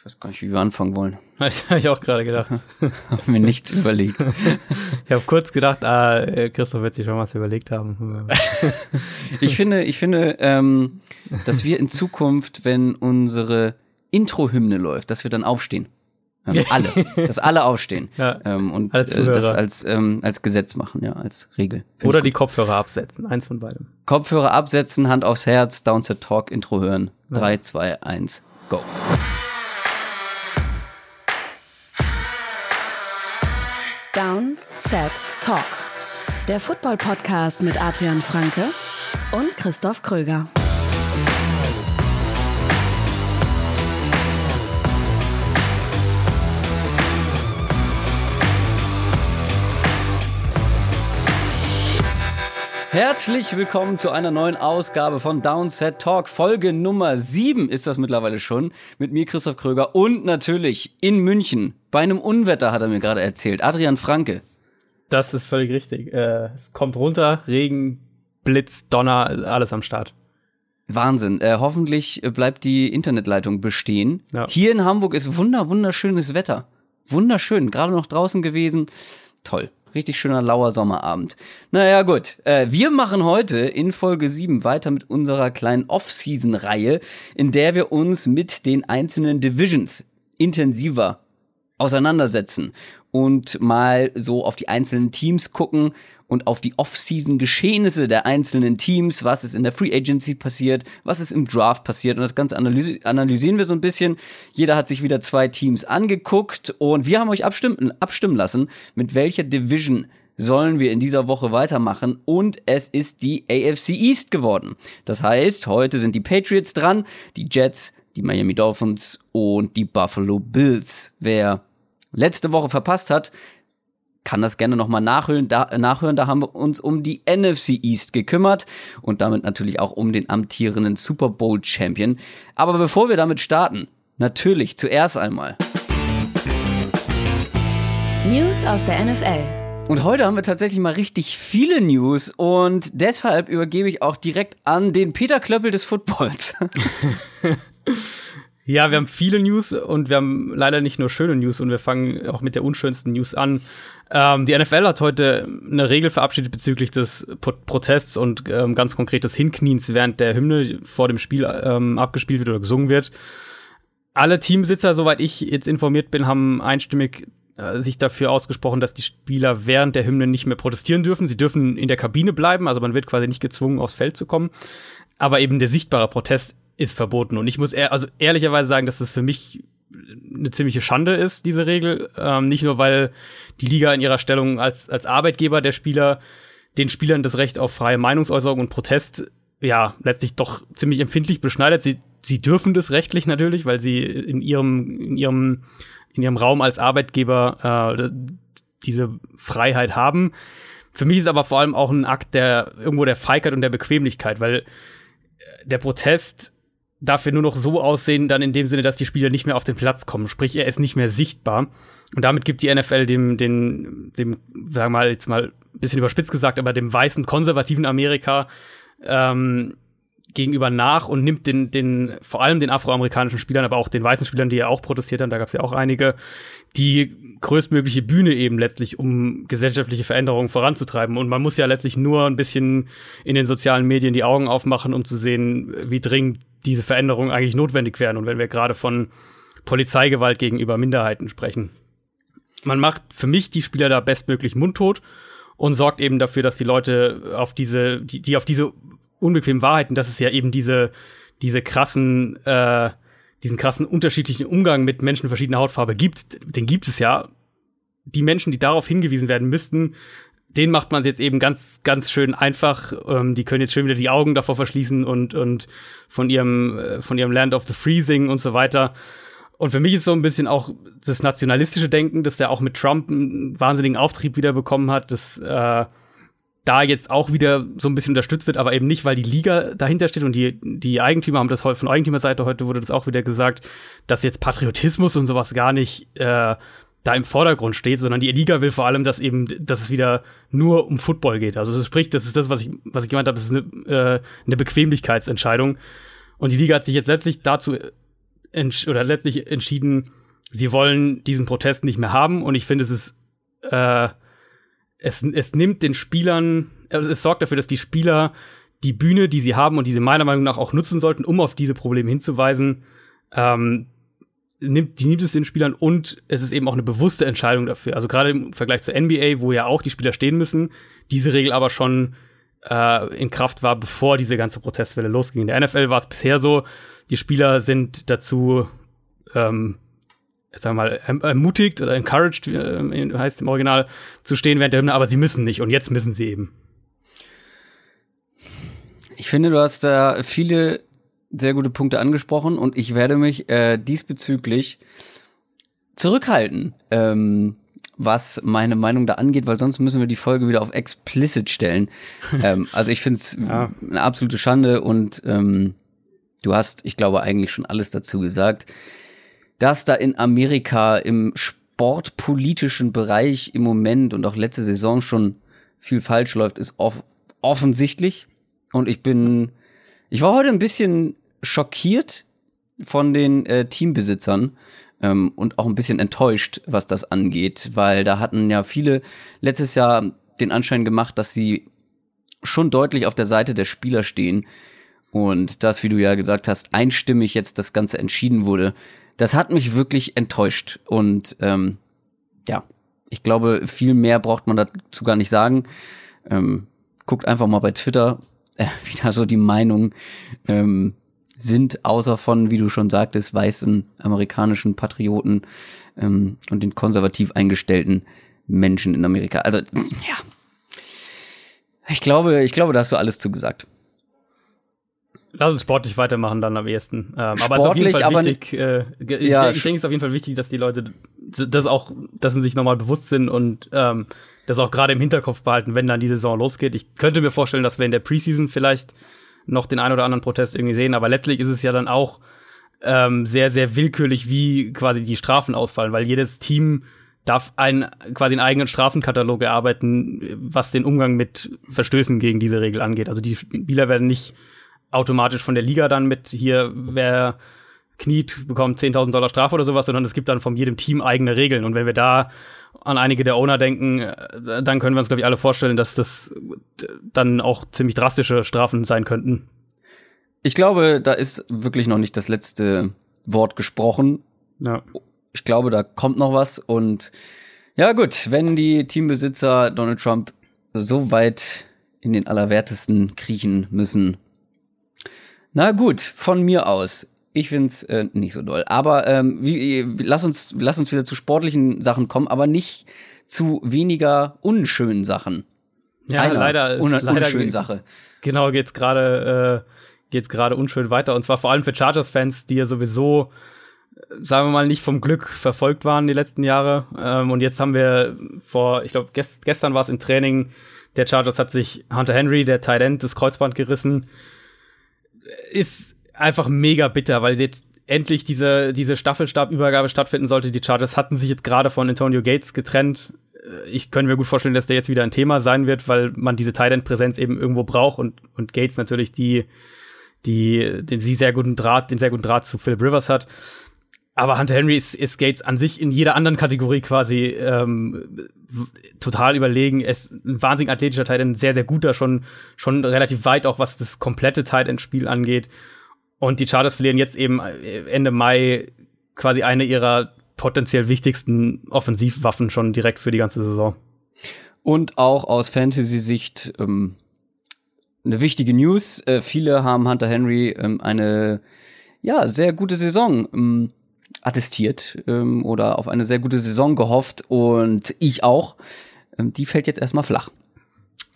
Ich weiß gar nicht, wie wir anfangen wollen. Das habe ich auch gerade gedacht. Haben mir nichts überlegt. Ich habe kurz gedacht, ah, äh, Christoph wird sich schon was überlegt haben. ich finde, ich finde, ähm, dass wir in Zukunft, wenn unsere Intro-Hymne läuft, dass wir dann aufstehen. Ähm, alle, dass alle aufstehen Ja. ähm, und Als äh, das als ähm, als Gesetz machen, ja, als Regel. Find Oder die. Kopfhörer absetzen. Eins von beidem. Kopfhörer absetzen, Hand aufs Herz, Downset Talk, Intro hören. Drei, zwei, eins, go. Down, Set, Talk. Der Football-Podcast mit Adrian Franke und Christoph Kröger. Herzlich willkommen zu einer neuen Ausgabe von Downset Talk. Folge Nummer 7 ist das mittlerweile schon. Mit mir Christoph Kröger und natürlich in München. Bei einem Unwetter hat er mir gerade erzählt. Adrian Franke. Das ist völlig richtig. Äh, es kommt runter, Regen, Blitz, Donner, alles am Start. Wahnsinn. Äh, hoffentlich bleibt die Internetleitung bestehen. Ja. Hier in Hamburg ist wunder, wunderschönes Wetter. Wunderschön. Gerade noch draußen gewesen. Toll. Richtig schöner lauer Sommerabend. Naja, gut. Äh, wir machen heute in Folge 7 weiter mit unserer kleinen Off-Season-Reihe, in der wir uns mit den einzelnen Divisions intensiver auseinandersetzen und mal so auf die einzelnen Teams gucken und auf die Off-Season-Geschehnisse der einzelnen Teams, was ist in der Free Agency passiert, was ist im Draft passiert und das Ganze analysi analysieren wir so ein bisschen. Jeder hat sich wieder zwei Teams angeguckt und wir haben euch abstimmen, abstimmen lassen, mit welcher Division sollen wir in dieser Woche weitermachen und es ist die AFC East geworden. Das heißt, heute sind die Patriots dran, die Jets, die Miami Dolphins und die Buffalo Bills. Wer letzte Woche verpasst hat, kann das gerne nochmal nachhören. Da, nachhören. Da haben wir uns um die NFC East gekümmert und damit natürlich auch um den amtierenden Super Bowl Champion. Aber bevor wir damit starten, natürlich zuerst einmal. News aus der NFL. Und heute haben wir tatsächlich mal richtig viele News und deshalb übergebe ich auch direkt an den Peter Klöppel des Footballs. Ja, wir haben viele News und wir haben leider nicht nur schöne News und wir fangen auch mit der unschönsten News an. Ähm, die NFL hat heute eine Regel verabschiedet bezüglich des Pro Protests und ähm, ganz konkret des Hinkniens, während der Hymne vor dem Spiel ähm, abgespielt wird oder gesungen wird. Alle Teambesitzer, soweit ich jetzt informiert bin, haben einstimmig äh, sich dafür ausgesprochen, dass die Spieler während der Hymne nicht mehr protestieren dürfen. Sie dürfen in der Kabine bleiben, also man wird quasi nicht gezwungen, aufs Feld zu kommen. Aber eben der sichtbare Protest ist verboten. Und ich muss ehr also ehrlicherweise sagen, dass das für mich eine ziemliche Schande ist, diese Regel. Ähm, nicht nur, weil die Liga in ihrer Stellung als, als Arbeitgeber der Spieler den Spielern das Recht auf freie Meinungsäußerung und Protest ja letztlich doch ziemlich empfindlich beschneidet. Sie, sie dürfen das rechtlich natürlich, weil sie in ihrem, in ihrem, in ihrem Raum als Arbeitgeber äh, diese Freiheit haben. Für mich ist aber vor allem auch ein Akt der irgendwo der Feigheit und der Bequemlichkeit, weil der Protest darf ja nur noch so aussehen, dann in dem Sinne, dass die Spieler nicht mehr auf den Platz kommen. Sprich, er ist nicht mehr sichtbar. Und damit gibt die NFL dem, dem, dem, sagen wir mal, jetzt mal ein bisschen überspitzt gesagt, aber dem weißen, konservativen Amerika ähm, gegenüber nach und nimmt den, den, vor allem den afroamerikanischen Spielern, aber auch den weißen Spielern, die ja auch protestiert haben, da gab es ja auch einige, die größtmögliche Bühne eben letztlich, um gesellschaftliche Veränderungen voranzutreiben. Und man muss ja letztlich nur ein bisschen in den sozialen Medien die Augen aufmachen, um zu sehen, wie dringend diese Veränderungen eigentlich notwendig wären. Und wenn wir gerade von Polizeigewalt gegenüber Minderheiten sprechen. Man macht für mich die Spieler da bestmöglich mundtot und sorgt eben dafür, dass die Leute auf diese, die, die auf diese unbequemen Wahrheiten, dass es ja eben diese, diese krassen, äh, diesen krassen unterschiedlichen Umgang mit Menschen verschiedener Hautfarbe gibt, den gibt es ja. Die Menschen, die darauf hingewiesen werden müssten, den macht man jetzt eben ganz, ganz schön einfach. Ähm, die können jetzt schön wieder die Augen davor verschließen und, und von ihrem, äh, von ihrem Land of the Freezing und so weiter. Und für mich ist so ein bisschen auch das nationalistische Denken, das ja auch mit Trump einen wahnsinnigen Auftrieb wieder bekommen hat, das äh, da jetzt auch wieder so ein bisschen unterstützt wird, aber eben nicht, weil die Liga dahinter steht und die, die Eigentümer haben das heute von Eigentümerseite heute wurde das auch wieder gesagt, dass jetzt Patriotismus und sowas gar nicht äh, da im Vordergrund steht, sondern die Liga will vor allem, dass eben, dass es wieder nur um Football geht. Also das sprich, das ist das, was ich, was ich gemeint habe, das ist eine, äh, eine Bequemlichkeitsentscheidung. Und die Liga hat sich jetzt letztlich dazu oder letztlich entschieden, sie wollen diesen Protest nicht mehr haben. Und ich finde, es ist, äh, es, es nimmt den Spielern, also es sorgt dafür, dass die Spieler die Bühne, die sie haben und die sie meiner Meinung nach auch nutzen sollten, um auf diese Probleme hinzuweisen, ähm, nimmt, die nimmt es den Spielern und es ist eben auch eine bewusste Entscheidung dafür. Also gerade im Vergleich zur NBA, wo ja auch die Spieler stehen müssen, diese Regel aber schon äh, in Kraft war, bevor diese ganze Protestwelle losging. In der NFL war es bisher so, die Spieler sind dazu, ähm, sagen wir mal, erm-, ermutigt oder encouraged, äh, heißt im Original, zu stehen während der Hymne, aber sie müssen nicht und jetzt müssen sie eben. Ich finde, du hast da viele sehr gute Punkte angesprochen und ich werde mich äh, diesbezüglich zurückhalten, ähm, was meine Meinung da angeht, weil sonst müssen wir die Folge wieder auf explicit stellen. ähm, also ich finde es ja. eine absolute Schande und ähm, du hast, ich glaube, eigentlich schon alles dazu gesagt, dass da in Amerika im sportpolitischen Bereich im Moment und auch letzte Saison schon viel falsch läuft, ist off offensichtlich. Und ich bin, ich war heute ein bisschen schockiert von den äh, Teambesitzern ähm, und auch ein bisschen enttäuscht, was das angeht, weil da hatten ja viele letztes Jahr den Anschein gemacht, dass sie schon deutlich auf der Seite der Spieler stehen. Und das, wie du ja gesagt hast, einstimmig jetzt das Ganze entschieden wurde, das hat mich wirklich enttäuscht. Und ähm, ja, ich glaube, viel mehr braucht man dazu gar nicht sagen. Ähm, guckt einfach mal bei Twitter, äh, wie da so die Meinung. Ähm, sind, außer von, wie du schon sagtest, weißen amerikanischen Patrioten ähm, und den konservativ eingestellten Menschen in Amerika. Also, ja. Ich glaube, ich glaube, da hast du alles zugesagt. Lass uns sportlich weitermachen dann am ehesten. Ähm, sportlich, aber es ist auf jeden Fall wichtig, äh, ich, ja, ich denke, es ist auf jeden Fall wichtig, dass die Leute das auch, dass sie sich nochmal bewusst sind und ähm, das auch gerade im Hinterkopf behalten, wenn dann die Saison losgeht. Ich könnte mir vorstellen, dass wir in der Preseason vielleicht noch den ein oder anderen Protest irgendwie sehen, aber letztlich ist es ja dann auch ähm, sehr, sehr willkürlich, wie quasi die Strafen ausfallen, weil jedes Team darf einen quasi einen eigenen Strafenkatalog erarbeiten, was den Umgang mit Verstößen gegen diese Regel angeht. Also die Spieler werden nicht automatisch von der Liga dann mit hier, wer kniet, bekommt 10.000 Dollar Strafe oder sowas, sondern es gibt dann von jedem Team eigene Regeln. Und wenn wir da an einige der Owner denken, äh, dann können wir uns, glaube ich, alle vorstellen, dass das dann auch ziemlich drastische Strafen sein könnten. Ich glaube, da ist wirklich noch nicht das letzte Wort gesprochen. Ja. Ich glaube, da kommt noch was. Und ja, gut, wenn die Teambesitzer Donald Trump so weit in den Allerwertesten kriechen müssen. Na gut, von mir aus. Ich find's äh, nicht so doll. Aber ähm, wie, lass uns, lass uns wieder zu sportlichen Sachen kommen, aber nicht zu weniger unschönen Sachen. Ja, Einer leider ist un leider unschönen Sache. Genau, geht's gerade äh, geht's gerade unschön weiter und zwar vor allem für Chargers-Fans, die ja sowieso sagen wir mal nicht vom Glück verfolgt waren die letzten Jahre. Ähm, und jetzt haben wir vor, ich glaube gest gestern war es im Training der Chargers hat sich Hunter Henry, der Tight End, das Kreuzband gerissen. Ist einfach mega bitter, weil jetzt endlich diese, diese Staffelstabübergabe stattfinden sollte. Die Chargers hatten sich jetzt gerade von Antonio Gates getrennt. Äh, ich könnte mir gut vorstellen, dass der jetzt wieder ein Thema sein wird, weil man diese Tight-End-Präsenz eben irgendwo braucht und, und Gates natürlich die, die, den sie sehr guten Draht, den sehr guten Draht zu Philip Rivers hat. Aber Hunter Henry ist, ist Gates an sich in jeder anderen Kategorie quasi ähm, total überlegen. Er ist ein wahnsinnig athletischer Tight sehr, sehr guter, schon, schon relativ weit auch, was das komplette Tight End-Spiel angeht. Und die Chargers verlieren jetzt eben äh, Ende Mai quasi eine ihrer potenziell wichtigsten Offensivwaffen schon direkt für die ganze Saison. Und auch aus Fantasy-Sicht ähm, eine wichtige News. Äh, viele haben Hunter Henry ähm, eine ja sehr gute Saison ähm, attestiert ähm, oder auf eine sehr gute Saison gehofft und ich auch. Ähm, die fällt jetzt erstmal flach.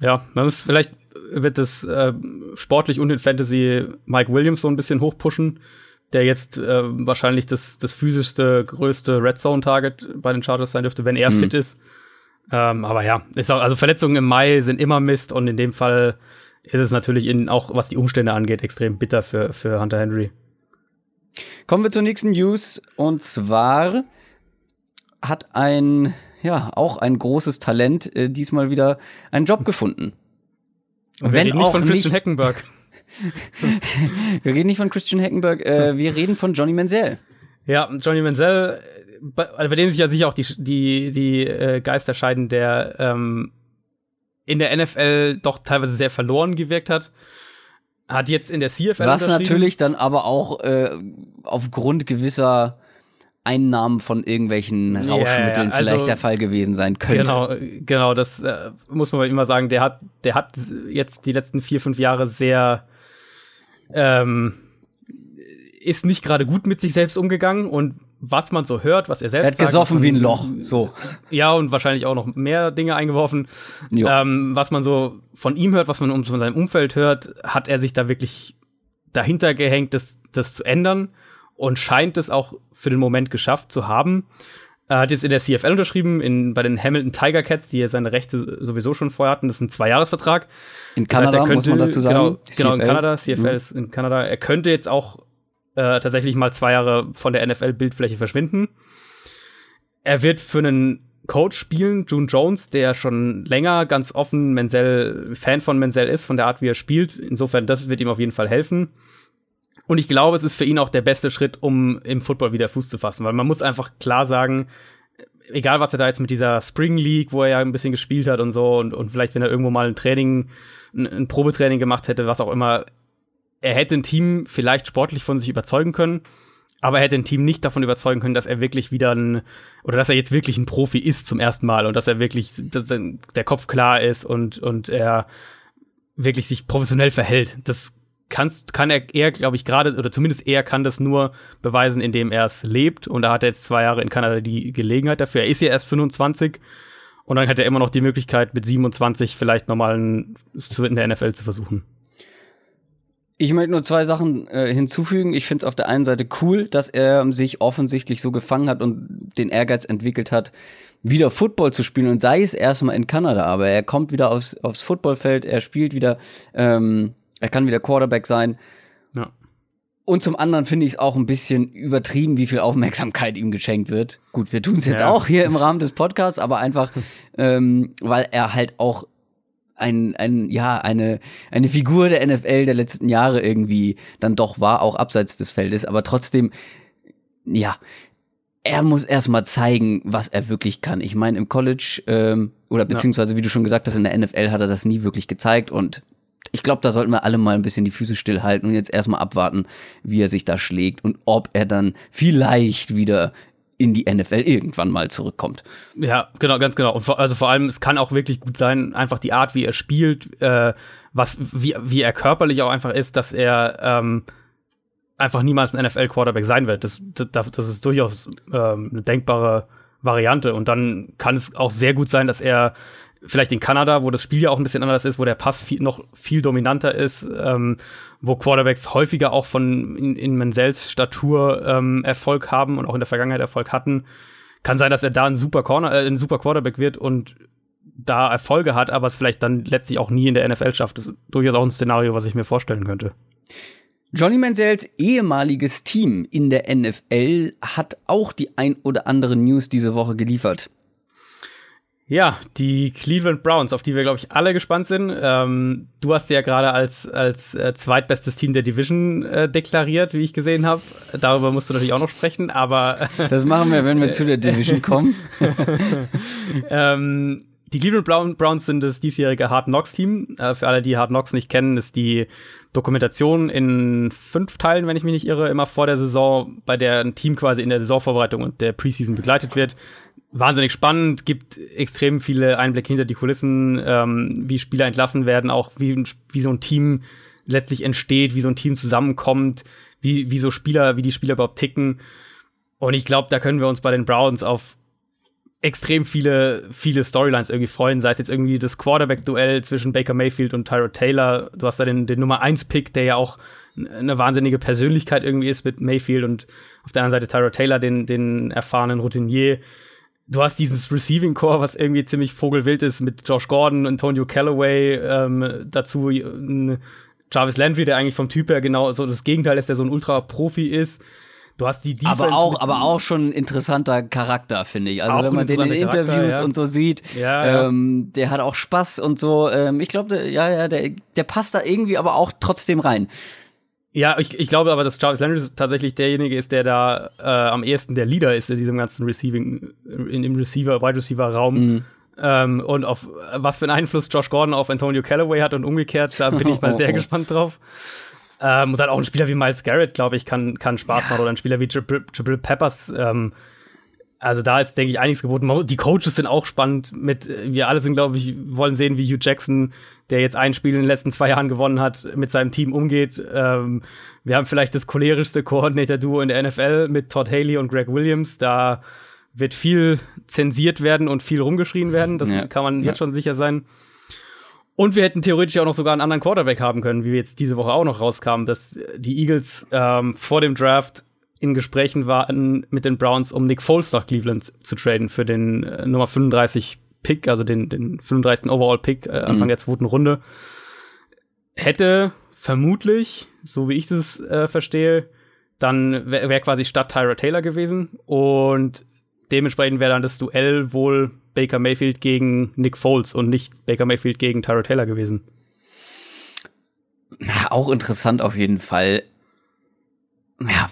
Ja, man muss vielleicht wird es äh, sportlich und in Fantasy Mike Williams so ein bisschen hochpushen, der jetzt äh, wahrscheinlich das, das physischste, größte Red Zone-Target bei den Chargers sein dürfte, wenn er mhm. fit ist. Ähm, aber ja, ist auch, also Verletzungen im Mai sind immer Mist und in dem Fall ist es natürlich in, auch was die Umstände angeht, extrem bitter für, für Hunter Henry. Kommen wir zur nächsten News und zwar hat ein, ja, auch ein großes Talent äh, diesmal wieder einen Job gefunden. Wenn nicht auch von Christian Heckenberg. wir reden nicht von Christian Heckenberg, äh, wir reden von Johnny Menzel. Ja, Johnny Menzel, bei, bei dem sich ja sicher auch die, die, die äh, Geister scheiden, der ähm, in der NFL doch teilweise sehr verloren gewirkt hat. Hat jetzt in der CFL Was natürlich dann aber auch äh, aufgrund gewisser Einnahmen von irgendwelchen Rauschmitteln ja, ja, vielleicht also, der Fall gewesen sein könnte. Genau, genau, das äh, muss man immer sagen. Der hat, der hat jetzt die letzten vier, fünf Jahre sehr ähm, ist nicht gerade gut mit sich selbst umgegangen und was man so hört, was er selbst Er hat gesoffen sagt, wie ein Loch, so. Ja, und wahrscheinlich auch noch mehr Dinge eingeworfen. Ähm, was man so von ihm hört, was man von seinem Umfeld hört, hat er sich da wirklich dahinter gehängt, das, das zu ändern und scheint es auch für den Moment geschafft zu haben. Er hat jetzt in der CFL unterschrieben, in, bei den Hamilton Tiger Cats, die ja seine Rechte sowieso schon vorher hatten. Das ist ein Zweijahresvertrag. In Kanada, das heißt, könnte, muss man dazu sagen. Genau, genau in Kanada. CFL mhm. ist in Kanada. Er könnte jetzt auch äh, tatsächlich mal zwei Jahre von der NFL-Bildfläche verschwinden. Er wird für einen Coach spielen, June Jones, der schon länger ganz offen Menzel, Fan von Menzel ist, von der Art, wie er spielt. Insofern, das wird ihm auf jeden Fall helfen. Und ich glaube, es ist für ihn auch der beste Schritt, um im Football wieder Fuß zu fassen, weil man muss einfach klar sagen, egal was er da jetzt mit dieser Spring League, wo er ja ein bisschen gespielt hat und so, und, und vielleicht, wenn er irgendwo mal ein Training, ein, ein Probetraining gemacht hätte, was auch immer, er hätte ein Team vielleicht sportlich von sich überzeugen können, aber er hätte ein Team nicht davon überzeugen können, dass er wirklich wieder ein, oder dass er jetzt wirklich ein Profi ist zum ersten Mal und dass er wirklich, dass der Kopf klar ist und, und er wirklich sich professionell verhält. Das kannst, kann er eher, glaube ich, gerade, oder zumindest er kann das nur beweisen, indem er es lebt. Und da hat er jetzt zwei Jahre in Kanada die Gelegenheit dafür. Er ist ja erst 25 und dann hat er immer noch die Möglichkeit, mit 27 vielleicht nochmal in der NFL zu versuchen. Ich möchte nur zwei Sachen äh, hinzufügen. Ich finde es auf der einen Seite cool, dass er sich offensichtlich so gefangen hat und den Ehrgeiz entwickelt hat, wieder Football zu spielen und sei es erstmal in Kanada, aber er kommt wieder aufs, aufs Footballfeld, er spielt wieder ähm, er kann wieder Quarterback sein. Ja. Und zum anderen finde ich es auch ein bisschen übertrieben, wie viel Aufmerksamkeit ihm geschenkt wird. Gut, wir tun es jetzt ja. auch hier im Rahmen des Podcasts, aber einfach, ähm, weil er halt auch ein, ein, ja, eine, eine Figur der NFL der letzten Jahre irgendwie dann doch war, auch abseits des Feldes, aber trotzdem, ja, er muss erstmal zeigen, was er wirklich kann. Ich meine, im College, ähm, oder beziehungsweise, wie du schon gesagt hast, in der NFL hat er das nie wirklich gezeigt und ich glaube, da sollten wir alle mal ein bisschen die Füße stillhalten und jetzt erstmal abwarten, wie er sich da schlägt und ob er dann vielleicht wieder in die NFL irgendwann mal zurückkommt. Ja, genau, ganz genau. Und vor, also vor allem, es kann auch wirklich gut sein, einfach die Art, wie er spielt, äh, was, wie, wie er körperlich auch einfach ist, dass er ähm, einfach niemals ein NFL-Quarterback sein wird. Das, das, das ist durchaus ähm, eine denkbare Variante. Und dann kann es auch sehr gut sein, dass er vielleicht in Kanada, wo das Spiel ja auch ein bisschen anders ist, wo der Pass viel, noch viel dominanter ist, ähm, wo Quarterbacks häufiger auch von in, in Menzels Statur ähm, Erfolg haben und auch in der Vergangenheit Erfolg hatten. Kann sein, dass er da ein super Corner, äh, ein super Quarterback wird und da Erfolge hat, aber es vielleicht dann letztlich auch nie in der NFL schafft. Das ist durchaus auch ein Szenario, was ich mir vorstellen könnte. Johnny Manziels ehemaliges Team in der NFL hat auch die ein oder andere News diese Woche geliefert. Ja, die Cleveland Browns, auf die wir, glaube ich, alle gespannt sind. Ähm, du hast sie ja gerade als, als äh, zweitbestes Team der Division äh, deklariert, wie ich gesehen habe. Darüber musst du natürlich auch noch sprechen, aber. das machen wir, wenn wir zu der Division kommen. ähm, die Cleveland Browns sind das diesjährige Hard Knocks Team. Äh, für alle, die Hard Knocks nicht kennen, ist die Dokumentation in fünf Teilen, wenn ich mich nicht irre, immer vor der Saison, bei der ein Team quasi in der Saisonvorbereitung und der Preseason begleitet wird wahnsinnig spannend, gibt extrem viele Einblicke hinter die Kulissen, ähm, wie Spieler entlassen werden, auch wie, wie so ein Team letztlich entsteht, wie so ein Team zusammenkommt, wie, wie so Spieler, wie die Spieler überhaupt ticken. Und ich glaube, da können wir uns bei den Browns auf extrem viele, viele Storylines irgendwie freuen, sei es jetzt irgendwie das Quarterback-Duell zwischen Baker Mayfield und Tyrod Taylor. Du hast da den, den Nummer 1-Pick, der ja auch eine wahnsinnige Persönlichkeit irgendwie ist mit Mayfield und auf der anderen Seite Tyrod Taylor, den, den erfahrenen Routinier du hast dieses Receiving Core, was irgendwie ziemlich vogelwild ist mit Josh Gordon, Antonio Callaway, ähm, dazu ein Jarvis Landry, der eigentlich vom Typ her genau so das Gegenteil ist, der so ein Ultra-Profi ist. Du hast die Defense aber auch, aber auch schon ein interessanter Charakter, finde ich. Also wenn man den in Interviews ja. und so sieht, ja, ja. Ähm, der hat auch Spaß und so. Ähm, ich glaube, ja, ja, der, der passt da irgendwie aber auch trotzdem rein. Ja, ich, ich glaube aber, dass Jarvis Landry tatsächlich derjenige ist, der da äh, am ehesten der Leader ist in diesem ganzen Receiving, in dem Receiver, Wide Receiver Raum. Mhm. Ähm, und auf was für einen Einfluss Josh Gordon auf Antonio Callaway hat und umgekehrt, da bin ich mal sehr gespannt drauf. Ähm, und dann auch ein Spieler wie Miles Garrett, glaube ich, kann, kann Spaß ja. machen. Oder ein Spieler wie Triple, Triple Peppers. Ähm, also da ist, denke ich, einiges geboten. Die Coaches sind auch spannend mit, wir alle sind, glaube ich, wollen sehen, wie Hugh Jackson, der jetzt ein Spiel in den letzten zwei Jahren gewonnen hat, mit seinem Team umgeht. Ähm, wir haben vielleicht das cholerischste Koordinator-Duo in der NFL mit Todd Haley und Greg Williams. Da wird viel zensiert werden und viel rumgeschrien werden. Das ja. kann man jetzt schon sicher sein. Und wir hätten theoretisch auch noch sogar einen anderen Quarterback haben können, wie wir jetzt diese Woche auch noch rauskamen, dass die Eagles ähm, vor dem Draft in Gesprächen waren mit den Browns, um Nick Foles nach Cleveland zu traden für den äh, Nummer 35 Pick, also den, den 35. Overall Pick äh, Anfang mhm. der zweiten Runde. Hätte vermutlich, so wie ich es äh, verstehe, dann wäre wär quasi statt Tyra Taylor gewesen und dementsprechend wäre dann das Duell wohl Baker Mayfield gegen Nick Foles und nicht Baker Mayfield gegen Tyra Taylor gewesen. Auch interessant auf jeden Fall. Ja,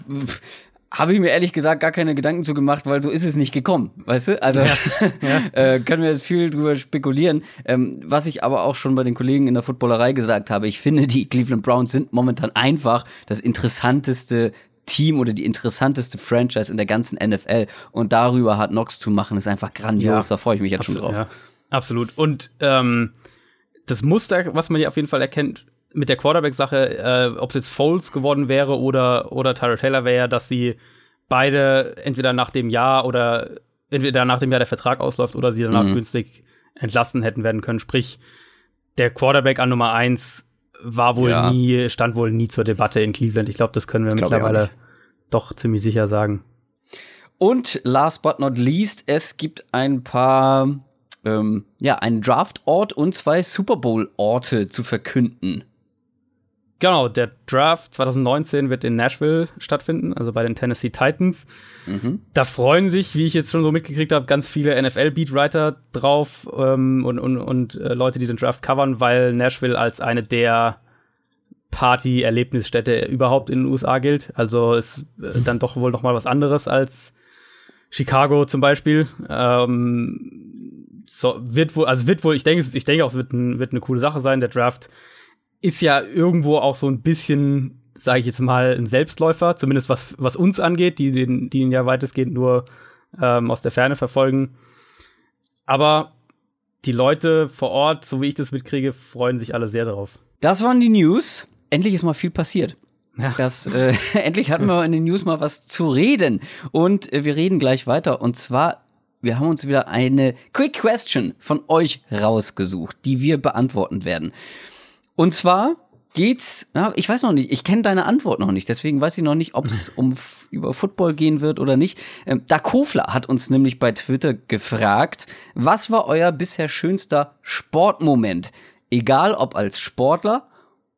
habe ich mir ehrlich gesagt gar keine Gedanken zu gemacht, weil so ist es nicht gekommen, weißt du? Also ja. äh, können wir jetzt viel drüber spekulieren. Ähm, was ich aber auch schon bei den Kollegen in der Footballerei gesagt habe, ich finde, die Cleveland Browns sind momentan einfach das interessanteste Team oder die interessanteste Franchise in der ganzen NFL. Und darüber hat Knox zu machen, ist einfach grandios. Ja, da freue ich mich jetzt absolut, schon drauf. Ja, absolut. Und ähm, das Muster, was man hier auf jeden Fall erkennt, mit der Quarterback-Sache, äh, ob es jetzt Foles geworden wäre oder, oder Tyler Taylor wäre, dass sie beide entweder nach dem Jahr oder entweder nach dem Jahr der Vertrag ausläuft oder sie danach mhm. günstig entlassen hätten werden können. Sprich, der Quarterback an Nummer eins war wohl ja. nie, stand wohl nie zur Debatte in Cleveland. Ich glaube, das können wir mittlerweile doch ziemlich sicher sagen. Und last but not least, es gibt ein paar, ähm, ja, einen Draft-Ort und zwei Super Bowl-Orte zu verkünden. Genau, der Draft 2019 wird in Nashville stattfinden, also bei den Tennessee Titans. Mhm. Da freuen sich, wie ich jetzt schon so mitgekriegt habe, ganz viele NFL-Beatwriter drauf ähm, und, und, und äh, Leute, die den Draft covern, weil Nashville als eine der Party-Erlebnisstätte überhaupt in den USA gilt. Also ist äh, dann doch wohl noch mal was anderes als Chicago zum Beispiel. Ähm, so, wird wohl, also wird wohl, ich denke, ich denke auch, es wird, ein, wird eine coole Sache sein. Der Draft ist ja irgendwo auch so ein bisschen, sage ich jetzt mal, ein Selbstläufer, zumindest was, was uns angeht, die, den, die ihn ja weitestgehend nur ähm, aus der Ferne verfolgen. Aber die Leute vor Ort, so wie ich das mitkriege, freuen sich alle sehr darauf. Das waren die News. Endlich ist mal viel passiert. Ja. Das, äh, endlich hatten wir in den News mal was zu reden. Und äh, wir reden gleich weiter. Und zwar, wir haben uns wieder eine Quick Question von euch rausgesucht, die wir beantworten werden. Und zwar geht's, ja, ich weiß noch nicht, ich kenne deine Antwort noch nicht, deswegen weiß ich noch nicht, ob es um über Football gehen wird oder nicht. Ähm, Dakofler hat uns nämlich bei Twitter gefragt, was war euer bisher schönster Sportmoment? Egal ob als Sportler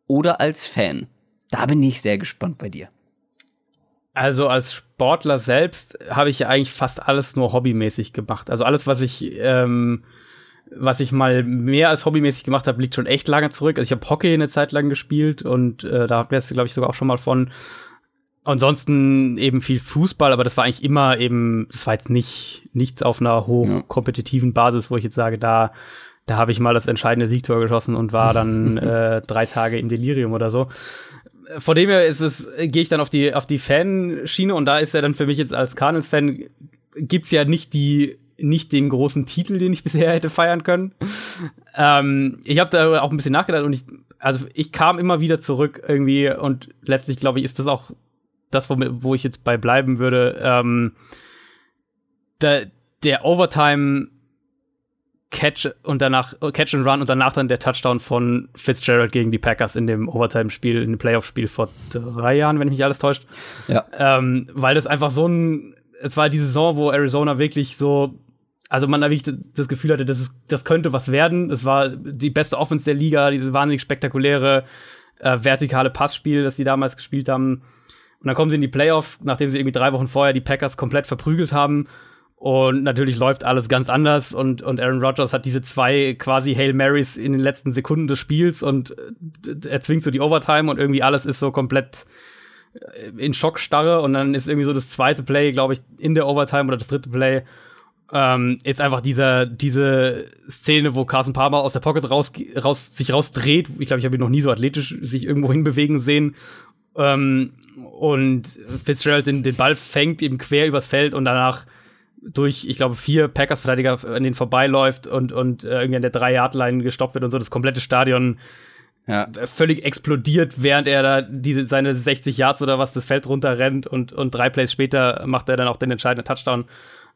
oder als Fan. Da bin ich sehr gespannt bei dir. Also als Sportler selbst habe ich ja eigentlich fast alles nur hobbymäßig gemacht. Also alles, was ich ähm, was ich mal mehr als hobbymäßig gemacht habe, liegt schon echt lange zurück. Also ich habe Hockey eine Zeit lang gespielt und äh, da habt ihr glaube ich, sogar auch schon mal von. Ansonsten eben viel Fußball, aber das war eigentlich immer eben, das war jetzt nicht nichts auf einer hochkompetitiven Basis, wo ich jetzt sage, da da habe ich mal das entscheidende Siegtor geschossen und war dann äh, drei Tage im Delirium oder so. Vor dem her ist es, gehe ich dann auf die auf die Fanschiene und da ist ja dann für mich jetzt als Cardinals-Fan gibt's ja nicht die nicht den großen Titel, den ich bisher hätte feiern können. ähm, ich habe da auch ein bisschen nachgedacht und ich, also ich kam immer wieder zurück irgendwie und letztlich glaube ich, ist das auch das, wo, wo ich jetzt bei bleiben würde. Ähm, der, der Overtime Catch und danach Catch and Run und danach dann der Touchdown von Fitzgerald gegen die Packers in dem Overtime-Spiel, in dem Playoff-Spiel vor drei Jahren, wenn mich nicht alles täuscht. Ja. Ähm, weil das einfach so ein, es war die Saison, wo Arizona wirklich so also man wirklich das Gefühl hatte, das, ist, das könnte was werden. Es war die beste Offense der Liga, diese wahnsinnig spektakuläre äh, vertikale Passspiel, das die damals gespielt haben. Und dann kommen sie in die Playoffs, nachdem sie irgendwie drei Wochen vorher die Packers komplett verprügelt haben. Und natürlich läuft alles ganz anders und, und Aaron Rodgers hat diese zwei quasi Hail Marys in den letzten Sekunden des Spiels und äh, er zwingt so die Overtime und irgendwie alles ist so komplett äh, in Schockstarre und dann ist irgendwie so das zweite Play, glaube ich, in der Overtime oder das dritte Play ähm, ist einfach dieser, diese Szene, wo Carson Palmer aus der Pocket raus, raus, sich rausdreht. Ich glaube, ich habe ihn noch nie so athletisch sich irgendwo hinbewegen sehen. Ähm, und Fitzgerald den, den Ball fängt eben quer übers Feld und danach durch, ich glaube, vier Packers-Verteidiger an denen vorbeiläuft und, und äh, irgendwie an der Drei-Yard-Line gestoppt wird und so das komplette Stadion ja. völlig explodiert, während er da diese, seine 60 Yards oder was das Feld runterrennt und, und drei Plays später macht er dann auch den entscheidenden Touchdown.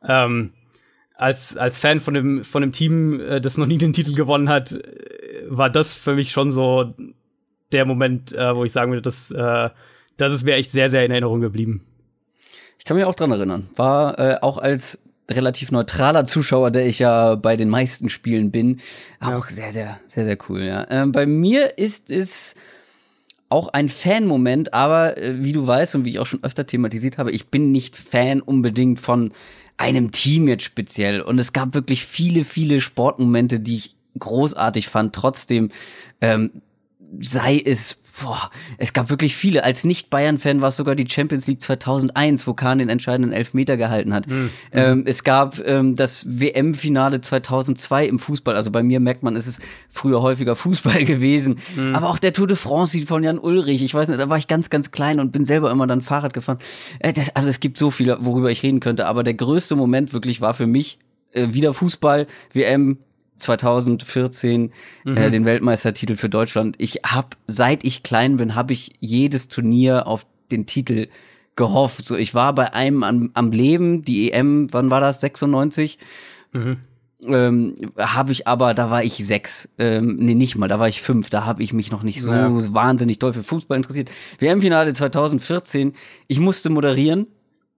Ähm, als, als Fan von dem, von dem Team, äh, das noch nie den Titel gewonnen hat, äh, war das für mich schon so der Moment, äh, wo ich sagen würde, dass, äh, das ist mir echt sehr, sehr in Erinnerung geblieben. Ich kann mich auch dran erinnern. War äh, auch als relativ neutraler Zuschauer, der ich ja bei den meisten Spielen bin, auch ja. sehr, sehr, sehr, sehr cool. Ja. Ähm, bei mir ist es auch ein Fan-Moment, aber äh, wie du weißt und wie ich auch schon öfter thematisiert habe, ich bin nicht Fan unbedingt von einem Team jetzt speziell. Und es gab wirklich viele, viele Sportmomente, die ich großartig fand. Trotzdem ähm, sei es, boah, es gab wirklich viele. Als Nicht-Bayern-Fan war es sogar die Champions League 2001, wo Kahn den entscheidenden Elfmeter gehalten hat. Mhm. Ähm, es gab ähm, das WM-Finale 2002 im Fußball. Also bei mir merkt man, es ist früher häufiger Fußball gewesen. Mhm. Aber auch der Tour de France von Jan Ulrich. Ich weiß nicht, da war ich ganz, ganz klein und bin selber immer dann Fahrrad gefahren. Äh, das, also es gibt so viele, worüber ich reden könnte. Aber der größte Moment wirklich war für mich äh, wieder Fußball, WM 2014 äh, mhm. äh, den Weltmeistertitel für Deutschland. Ich habe, seit ich klein bin, habe ich jedes Turnier auf den Titel gehofft. So, ich war bei einem am, am Leben, die EM, wann war das? 96. Mhm. Ähm, habe ich aber, da war ich sechs, ähm, nee, nicht mal, da war ich fünf, da habe ich mich noch nicht so ja. wahnsinnig doll für Fußball interessiert. WM-Finale 2014, ich musste moderieren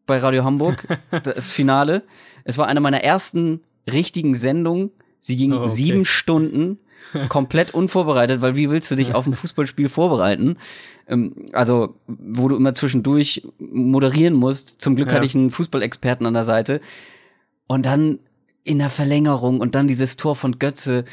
bei Radio Hamburg, das Finale. Es war eine meiner ersten richtigen Sendungen Sie ging oh, okay. sieben Stunden komplett unvorbereitet, weil wie willst du dich auf ein Fußballspiel vorbereiten? Ähm, also, wo du immer zwischendurch moderieren musst. Zum Glück ja. hatte ich einen Fußballexperten an der Seite. Und dann in der Verlängerung und dann dieses Tor von Götze.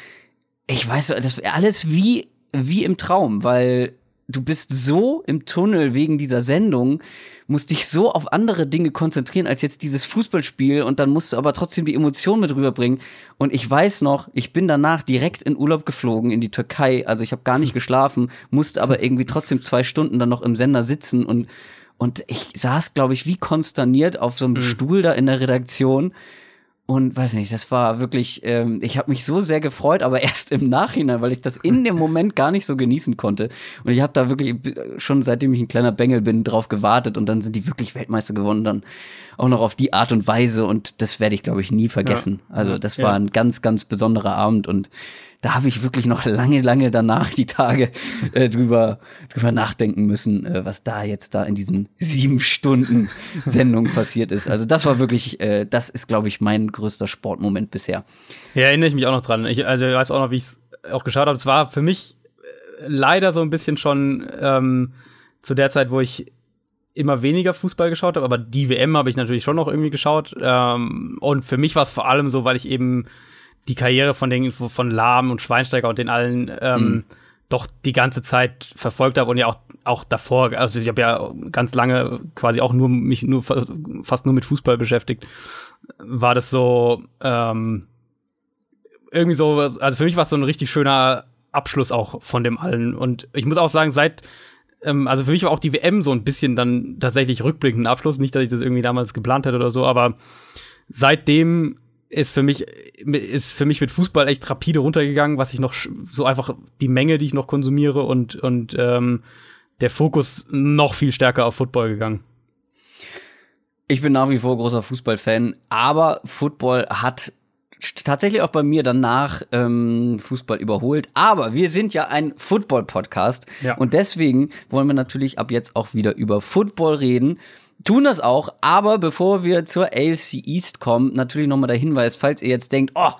Ich weiß, das alles wie, wie im Traum, weil du bist so im Tunnel wegen dieser Sendung musst dich so auf andere Dinge konzentrieren als jetzt dieses Fußballspiel und dann musst du aber trotzdem die Emotionen mit rüberbringen. Und ich weiß noch, ich bin danach direkt in Urlaub geflogen in die Türkei. Also ich habe gar nicht geschlafen, musste aber irgendwie trotzdem zwei Stunden dann noch im Sender sitzen und und ich saß, glaube ich, wie konsterniert auf so einem mhm. Stuhl da in der Redaktion und weiß nicht, das war wirklich, ähm, ich habe mich so sehr gefreut, aber erst im Nachhinein, weil ich das in dem Moment gar nicht so genießen konnte. Und ich habe da wirklich schon seitdem ich ein kleiner Bengel bin, drauf gewartet und dann sind die wirklich Weltmeister gewonnen, dann auch noch auf die Art und Weise und das werde ich, glaube ich, nie vergessen. Ja. Also das war ein ganz, ganz besonderer Abend und da habe ich wirklich noch lange, lange danach die Tage äh, drüber, drüber nachdenken müssen, äh, was da jetzt da in diesen sieben Stunden Sendung passiert ist. Also das war wirklich, äh, das ist, glaube ich, mein größter Sportmoment bisher. Ja, erinnere ich mich auch noch dran. Ich, also ich weiß auch noch, wie ich es auch geschaut habe. Es war für mich äh, leider so ein bisschen schon ähm, zu der Zeit, wo ich immer weniger Fußball geschaut habe, aber die WM habe ich natürlich schon noch irgendwie geschaut. Ähm, und für mich war es vor allem so, weil ich eben die Karriere von den von Lahm und Schweinsteiger und den allen ähm, mhm. doch die ganze Zeit verfolgt habe und ja auch auch davor, also ich habe ja ganz lange quasi auch nur mich nur fast nur mit Fußball beschäftigt, war das so ähm, irgendwie so, also für mich war es so ein richtig schöner Abschluss auch von dem allen und ich muss auch sagen, seit ähm, also für mich war auch die WM so ein bisschen dann tatsächlich rückblickend ein Abschluss, nicht, dass ich das irgendwie damals geplant hätte oder so, aber seitdem ist für mich ist für mich mit Fußball echt rapide runtergegangen, was ich noch so einfach die Menge, die ich noch konsumiere und und ähm, der Fokus noch viel stärker auf Football gegangen. Ich bin nach wie vor großer Fußballfan, aber Football hat tatsächlich auch bei mir danach ähm, Fußball überholt. Aber wir sind ja ein Football-Podcast ja. und deswegen wollen wir natürlich ab jetzt auch wieder über Football reden tun das auch, aber bevor wir zur AFC East kommen, natürlich nochmal der Hinweis, falls ihr jetzt denkt, oh,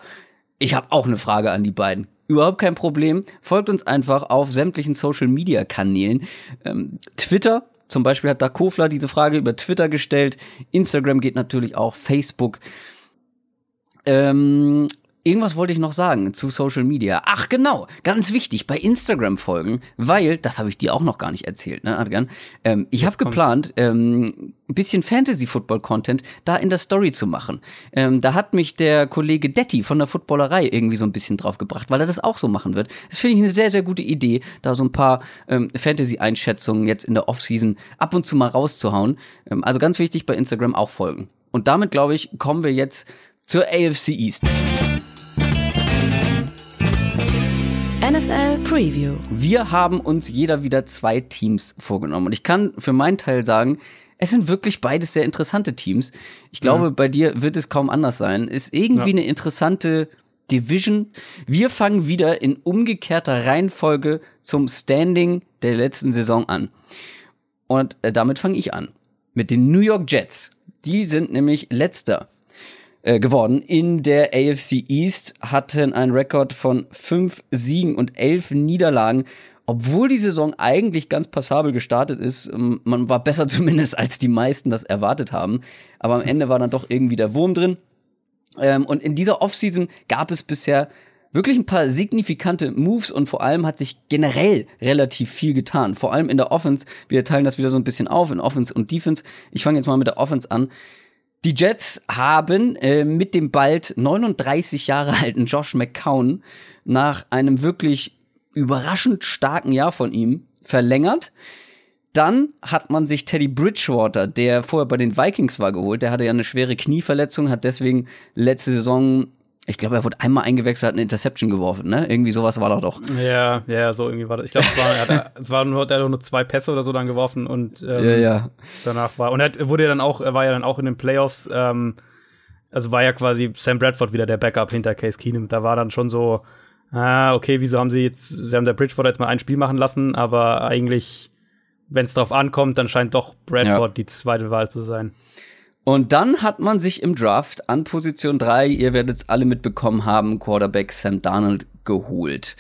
ich habe auch eine Frage an die beiden. Überhaupt kein Problem. Folgt uns einfach auf sämtlichen Social Media Kanälen. Ähm, Twitter Zum Beispiel hat da Kofler diese Frage über Twitter gestellt. Instagram geht natürlich auch, Facebook. Ähm, Irgendwas wollte ich noch sagen zu Social Media. Ach genau, ganz wichtig, bei Instagram folgen, weil, das habe ich dir auch noch gar nicht erzählt, ne, Adrian? Ähm, ich habe geplant, ähm, ein bisschen Fantasy-Football-Content da in der Story zu machen. Ähm, da hat mich der Kollege Detti von der Footballerei irgendwie so ein bisschen drauf gebracht, weil er das auch so machen wird. Das finde ich eine sehr, sehr gute Idee, da so ein paar ähm, Fantasy-Einschätzungen jetzt in der Offseason ab und zu mal rauszuhauen. Ähm, also ganz wichtig, bei Instagram auch folgen. Und damit, glaube ich, kommen wir jetzt zur AFC East. NFL Preview. Wir haben uns jeder wieder zwei Teams vorgenommen. Und ich kann für meinen Teil sagen, es sind wirklich beides sehr interessante Teams. Ich glaube, ja. bei dir wird es kaum anders sein. Ist irgendwie ja. eine interessante Division. Wir fangen wieder in umgekehrter Reihenfolge zum Standing der letzten Saison an. Und äh, damit fange ich an. Mit den New York Jets. Die sind nämlich letzter äh, geworden in der AFC East, hatten einen Rekord von fünf Siegen und elf Niederlagen. Obwohl die Saison eigentlich ganz passabel gestartet ist, ähm, man war besser zumindest als die meisten das erwartet haben. Aber am Ende war dann doch irgendwie der Wurm drin. Ähm, und in dieser Offseason gab es bisher wirklich ein paar signifikante Moves und vor allem hat sich generell relativ viel getan. Vor allem in der Offense. Wir teilen das wieder so ein bisschen auf in Offense und Defense. Ich fange jetzt mal mit der Offense an. Die Jets haben äh, mit dem bald 39 Jahre alten Josh McCown nach einem wirklich überraschend starken Jahr von ihm verlängert. Dann hat man sich Teddy Bridgewater, der vorher bei den Vikings war, geholt. Der hatte ja eine schwere Knieverletzung, hat deswegen letzte Saison ich glaube, er wurde einmal eingewechselt, hat eine Interception geworfen, ne? Irgendwie sowas war doch doch. Ja, ja, so irgendwie war das. Ich glaube, es, war, er hat, es war nur, er hat nur zwei Pässe oder so dann geworfen und ähm, ja, ja. danach war. Und er wurde ja dann auch, er war ja dann auch in den Playoffs, ähm, also war ja quasi Sam Bradford wieder der Backup hinter Case Keenum. Da war dann schon so, ah, okay, wieso haben sie jetzt, sie haben der Bridgewater jetzt mal ein Spiel machen lassen, aber eigentlich, wenn es drauf ankommt, dann scheint doch Bradford ja. die zweite Wahl zu sein. Und dann hat man sich im Draft an Position 3, ihr werdet es alle mitbekommen haben, Quarterback Sam Darnold geholt.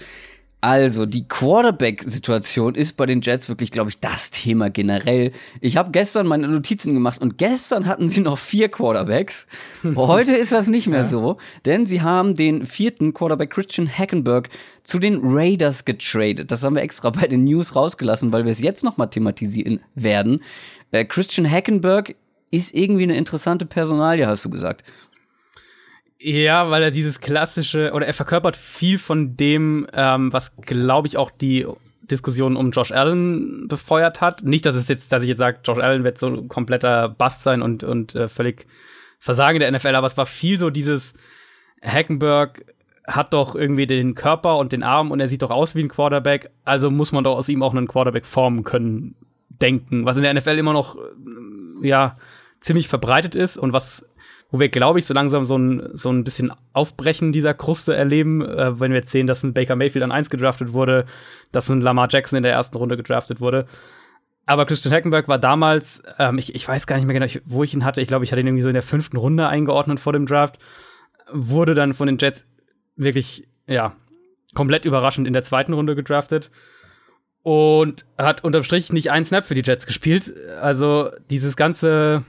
Also, die Quarterback-Situation ist bei den Jets wirklich, glaube ich, das Thema generell. Ich habe gestern meine Notizen gemacht und gestern hatten sie noch vier Quarterbacks. Heute ist das nicht mehr ja. so, denn sie haben den vierten Quarterback Christian Hackenberg zu den Raiders getradet. Das haben wir extra bei den News rausgelassen, weil wir es jetzt nochmal thematisieren werden. Äh, Christian Hackenberg ist irgendwie eine interessante Personalie, hast du gesagt. Ja, weil er dieses klassische, oder er verkörpert viel von dem, ähm, was, glaube ich, auch die Diskussion um Josh Allen befeuert hat. Nicht, dass es jetzt, dass ich jetzt sage, Josh Allen wird so ein kompletter Bust sein und, und äh, völlig Versagen der NFL, aber es war viel so dieses Hackenberg hat doch irgendwie den Körper und den Arm und er sieht doch aus wie ein Quarterback, also muss man doch aus ihm auch einen Quarterback formen können, denken, was in der NFL immer noch, äh, ja, ziemlich verbreitet ist und was, wo wir, glaube ich, so langsam so ein, so ein bisschen Aufbrechen dieser Kruste erleben, äh, wenn wir jetzt sehen, dass ein Baker Mayfield an 1 gedraftet wurde, dass ein Lamar Jackson in der ersten Runde gedraftet wurde. Aber Christian Hackenberg war damals, ähm, ich, ich weiß gar nicht mehr genau, wo ich ihn hatte. Ich glaube, ich hatte ihn irgendwie so in der fünften Runde eingeordnet vor dem Draft. Wurde dann von den Jets wirklich, ja, komplett überraschend in der zweiten Runde gedraftet und hat unterm Strich nicht einen Snap für die Jets gespielt. Also dieses ganze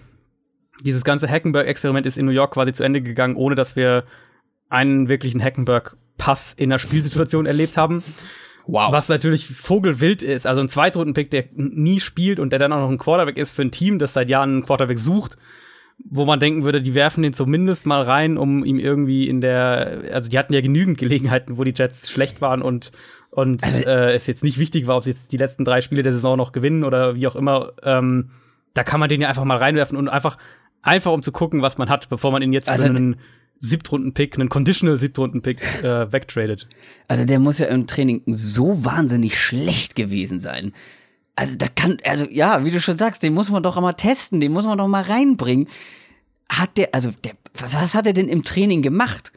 dieses ganze Hackenberg-Experiment ist in New York quasi zu Ende gegangen, ohne dass wir einen wirklichen Hackenberg-Pass in einer Spielsituation erlebt haben. Wow. Was natürlich vogelwild ist. Also ein Zweitrunden-Pick, der nie spielt und der dann auch noch ein Quarterback ist für ein Team, das seit Jahren einen Quarterback sucht, wo man denken würde, die werfen den zumindest mal rein, um ihm irgendwie in der, also die hatten ja genügend Gelegenheiten, wo die Jets schlecht waren und, und also, äh, es jetzt nicht wichtig war, ob sie jetzt die letzten drei Spiele der Saison noch gewinnen oder wie auch immer. Ähm, da kann man den ja einfach mal reinwerfen und einfach Einfach um zu gucken, was man hat, bevor man ihn jetzt also, für einen Siebtrunden-Pick, einen Conditional Siebtrunden-Pick äh, wegtradet. Also der muss ja im Training so wahnsinnig schlecht gewesen sein. Also das kann, also ja, wie du schon sagst, den muss man doch mal testen, den muss man doch mal reinbringen. Hat der, also der, was hat er denn im Training gemacht?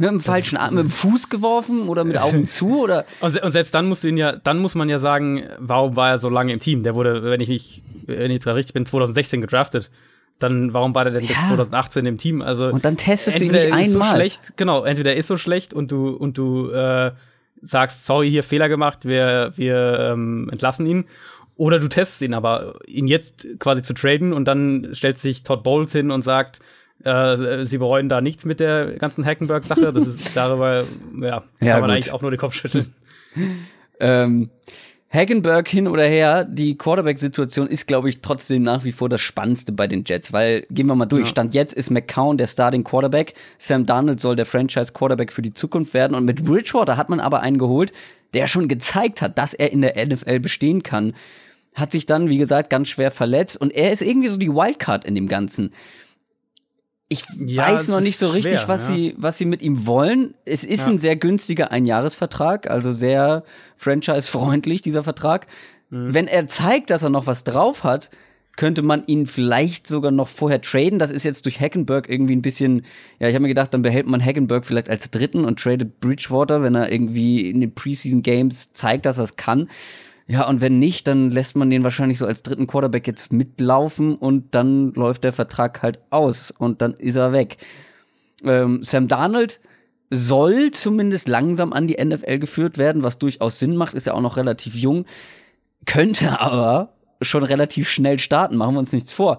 Mit dem falschen Arm, mit dem Fuß geworfen oder mit Augen zu oder? Und, und, selbst dann musst du ihn ja, dann muss man ja sagen, warum war er so lange im Team? Der wurde, wenn ich nicht, wenn ich richtig bin, 2016 gedraftet dann warum war der denn ja. bis 2018 im Team? Also und dann testest du ihn nicht einmal. So schlecht, genau, entweder er ist so schlecht und du und du äh, sagst, sorry, hier Fehler gemacht, wir wir ähm, entlassen ihn. Oder du testest ihn aber, ihn jetzt quasi zu traden und dann stellt sich Todd Bowles hin und sagt, äh, sie bereuen da nichts mit der ganzen Hackenberg-Sache. Das ist darüber, ja, Ja, kann man gut. eigentlich auch nur den Kopf schütteln. Ähm, Hagenberg hin oder her, die Quarterback-Situation ist, glaube ich, trotzdem nach wie vor das Spannendste bei den Jets, weil, gehen wir mal durch, Ja. Stand jetzt ist McCown der Starting Quarterback, Sam Darnold soll der Franchise-Quarterback für die Zukunft werden und mit Bridgewater hat man aber einen geholt, der schon gezeigt hat, dass er in der NFL bestehen kann, hat sich dann, wie gesagt, ganz schwer verletzt und er ist irgendwie so die Wildcard in dem Ganzen. Ich Ja, weiß noch nicht so richtig, schwer, was ja. sie, was sie mit ihm wollen. Es ist Ja. ein sehr günstiger Einjahresvertrag, also sehr franchise-freundlich, dieser Vertrag. Mhm. Wenn er zeigt, dass er noch was drauf hat, könnte man ihn vielleicht sogar noch vorher traden. Das ist jetzt durch Hackenberg irgendwie ein bisschen, ja, ich habe mir gedacht, dann behält man Hackenberg vielleicht als dritten und tradet Bridgewater, wenn er irgendwie in den Preseason Games zeigt, dass er es kann. Ja, und wenn nicht, dann lässt man den wahrscheinlich so als dritten Quarterback jetzt mitlaufen und dann läuft der Vertrag halt aus und dann ist er weg. Ähm, Sam Darnold soll zumindest langsam an die NFL geführt werden, was durchaus Sinn macht, ist ja auch noch relativ jung, könnte aber schon relativ schnell starten, machen wir uns nichts vor.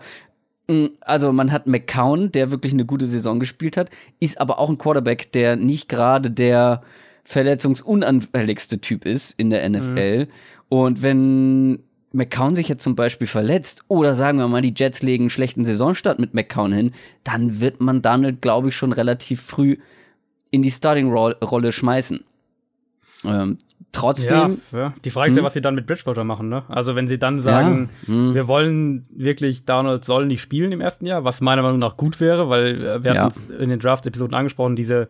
Mm, Also man hat McCown, der wirklich eine gute Saison gespielt hat, ist aber auch ein Quarterback, der nicht gerade der verletzungsunanfälligste Typ ist in der NFL. Und wenn McCown sich jetzt zum Beispiel verletzt oder sagen wir mal, die Jets legen einen schlechten Saisonstart mit McCown hin, dann wird man Donald, glaube ich, schon relativ früh in die Starting-Rolle schmeißen. Ähm, trotzdem, Ja, ja. Die Frage ist ja, Hm? was sie dann mit Bridgewater machen, ne? Also wenn sie dann sagen, Ja, hm. wir wollen wirklich, Donald soll nicht spielen im ersten Jahr, was meiner Meinung nach gut wäre, weil äh, wir hatten es in den Draft-Episoden angesprochen, diese,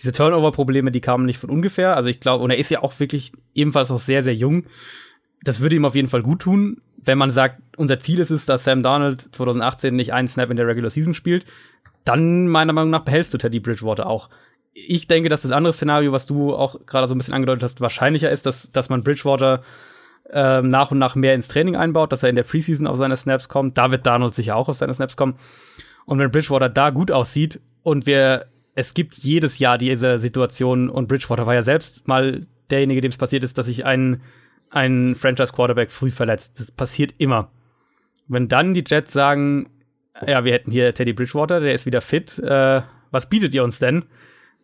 diese Turnover-Probleme, die kamen nicht von ungefähr. Also ich glaube, und er ist ja auch wirklich ebenfalls noch sehr, sehr jung. Das würde ihm auf jeden Fall gut tun, wenn man sagt, unser Ziel ist es, dass Sam Darnold 2018 nicht einen Snap in der Regular Season spielt, dann meiner Meinung nach behältst du Teddy Bridgewater auch. Ich denke, dass das andere Szenario, was du auch gerade so ein bisschen angedeutet hast, wahrscheinlicher ist, dass, dass man Bridgewater ähm, nach und nach mehr ins Training einbaut, dass er in der Preseason auf seine Snaps kommt. Da wird Darnold sicher auch auf seine Snaps kommen. Und wenn Bridgewater da gut aussieht und wir, es gibt jedes Jahr diese Situation und Bridgewater war ja selbst mal derjenige, dem es passiert ist, dass sich ein, ein Franchise-Quarterback früh verletzt. Das passiert immer. Wenn dann die Jets sagen, ja, wir hätten hier Teddy Bridgewater, der ist wieder fit, äh, was bietet ihr uns denn?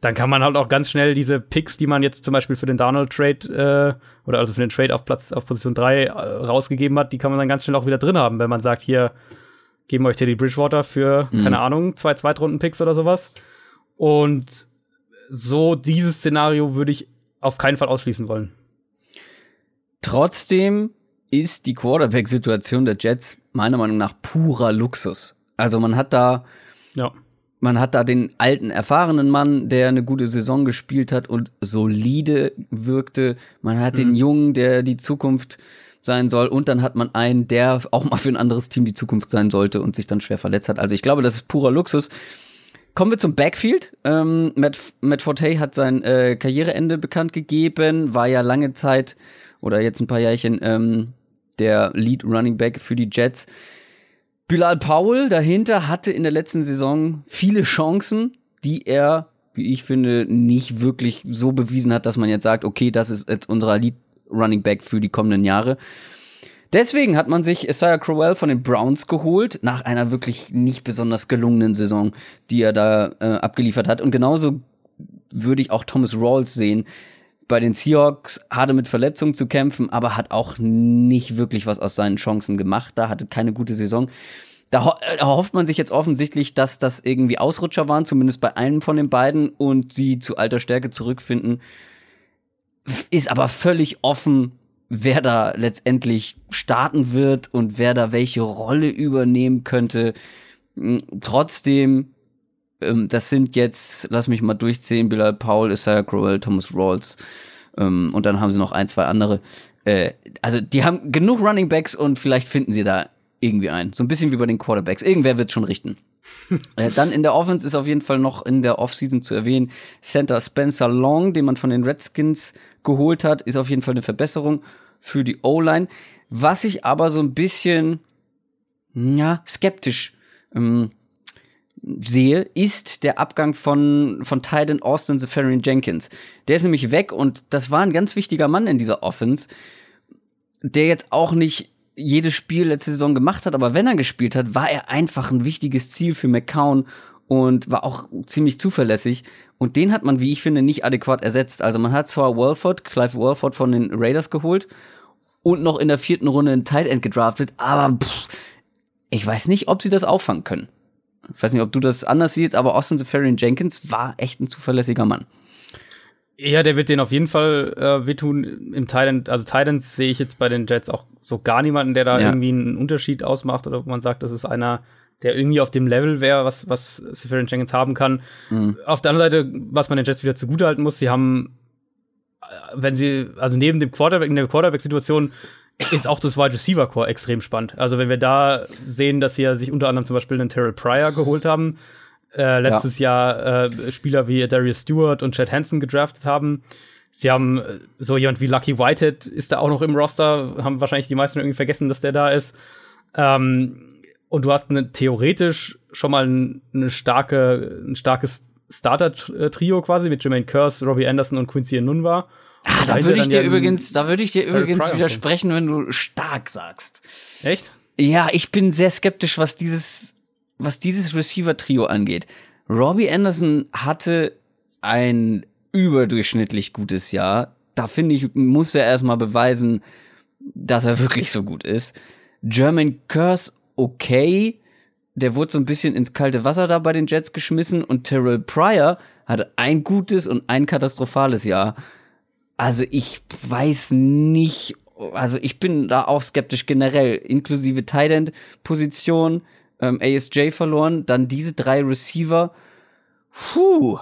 Dann kann man halt auch ganz schnell diese Picks, die man jetzt zum Beispiel für den Donald-Trade äh, oder also für den Trade auf Platz auf Position 3 äh, rausgegeben hat, die kann man dann ganz schnell auch wieder drin haben, wenn man sagt, hier geben wir euch Teddy Bridgewater für, Mhm. keine Ahnung, zwei Zweitrunden-Picks oder sowas. Und so dieses Szenario würde ich auf keinen Fall ausschließen wollen. Trotzdem ist die Quarterback-Situation der Jets meiner Meinung nach purer Luxus. Also man hat da, Ja. man hat da den alten, erfahrenen Mann, der eine gute Saison gespielt hat und solide wirkte. Man hat den Jungen, der die Zukunft sein soll. Und dann hat man einen, der auch mal für ein anderes Team die Zukunft sein sollte und sich dann schwer verletzt hat. Also ich glaube, das ist purer Luxus. Kommen wir zum Backfield. Ähm, Matt, Matt Forte hat sein äh, Karriereende bekannt gegeben, war ja lange Zeit oder jetzt ein paar Jährchen ähm, der Lead Running Back für die Jets. Bilal Powell dahinter hatte in der letzten Saison viele Chancen, die er, wie ich finde, nicht wirklich so bewiesen hat, dass man jetzt sagt, okay, das ist jetzt unser Lead Running Back für die kommenden Jahre. Deswegen hat man sich Isaiah Crowell von den Browns geholt, nach einer wirklich nicht besonders gelungenen Saison, die er da äh, abgeliefert hat. Und genauso würde ich auch Thomas Rawls sehen. Bei den Seahawks hatte mit Verletzungen zu kämpfen, aber hat auch nicht wirklich was aus seinen Chancen gemacht. Da hatte keine gute Saison. Da ho äh, hofft man sich jetzt offensichtlich, dass das irgendwie Ausrutscher waren, zumindest bei einem von den beiden, und sie zu alter Stärke zurückfinden. Ist aber völlig offen, wer da letztendlich starten wird und wer da welche Rolle übernehmen könnte. Mm, Trotzdem, ähm, das sind jetzt, lass mich mal durchzählen, Bilal Paul, Isaiah Crowell, Thomas Rawls ähm, und dann haben sie noch ein, zwei andere. Äh, also die haben genug Running Backs und vielleicht finden sie da irgendwie ein. So ein bisschen wie bei den Quarterbacks. Irgendwer wird schon richten. Äh, dann in der Offense ist auf jeden Fall noch in der Offseason zu erwähnen, Center Spencer Long, den man von den Redskins geholt hat, ist auf jeden Fall eine Verbesserung für die O-Line. Was ich aber so ein bisschen, ja, skeptisch ähm, sehe, ist der Abgang von, von Titan Austin Zafarian Jenkins. Der ist nämlich weg und das war ein ganz wichtiger Mann in dieser Offense, der jetzt auch nicht jedes Spiel letzte Saison gemacht hat, aber wenn er gespielt hat, war er einfach ein wichtiges Ziel für McCown und war auch ziemlich zuverlässig. Und den hat man, wie ich finde, nicht adäquat ersetzt. Also man hat zwar Walford, Clive Walford von den Raiders geholt und noch in der vierten Runde einen Tight End gedraftet, aber pff, ich weiß nicht, ob sie das auffangen können. Ich weiß nicht, ob du das anders siehst, aber Austin Safarian Jenkins war echt ein zuverlässiger Mann. Ja, der wird den auf jeden Fall äh, wehtun im Thailand. Also Titans sehe ich jetzt bei den Jets auch so gar niemanden, der da ja. irgendwie einen Unterschied ausmacht oder wo man sagt, das ist einer, der irgendwie auf dem Level wäre, was, was Safarian Jenkins haben kann. Mhm. Auf der anderen Seite, was man den Jets wieder zugutehalten muss, sie haben, äh, wenn sie, also neben dem Quarterback, in der Quarterback-Situation ist auch das Wide Receiver Core extrem spannend. Also wenn wir da sehen, dass sie ja sich unter anderem zum Beispiel einen Terrell Pryor geholt haben, äh, letztes ja. Jahr äh, Spieler wie Darius Stewart und Chad Hansen gedraftet haben. Sie haben äh, so jemand wie Lucky Whitehead ist da auch noch im Roster, haben wahrscheinlich die meisten irgendwie vergessen, dass der da ist. Ähm, und du hast eine, theoretisch schon mal ein, eine starke, ein starkes Starter-Trio quasi mit Jermaine Curse, Robbie Anderson und Quincy Enunwa. Ah, da würde ich dir übrigens, da würde ich dir übrigens widersprechen, wenn du stark sagst. Echt? Ja, ich bin sehr skeptisch, was dieses was dieses Receiver-Trio angeht. Robbie Anderson hatte ein überdurchschnittlich gutes Jahr. Da finde ich, muss er erstmal beweisen, dass er wirklich so gut ist. German Curse, okay. Der wurde so ein bisschen ins kalte Wasser da bei den Jets geschmissen und Terrell Pryor hatte ein gutes und ein katastrophales Jahr. Also ich weiß nicht, also ich bin da auch skeptisch generell, inklusive Tight End Position ähm, ASJ verloren, dann diese drei Receiver. Puh.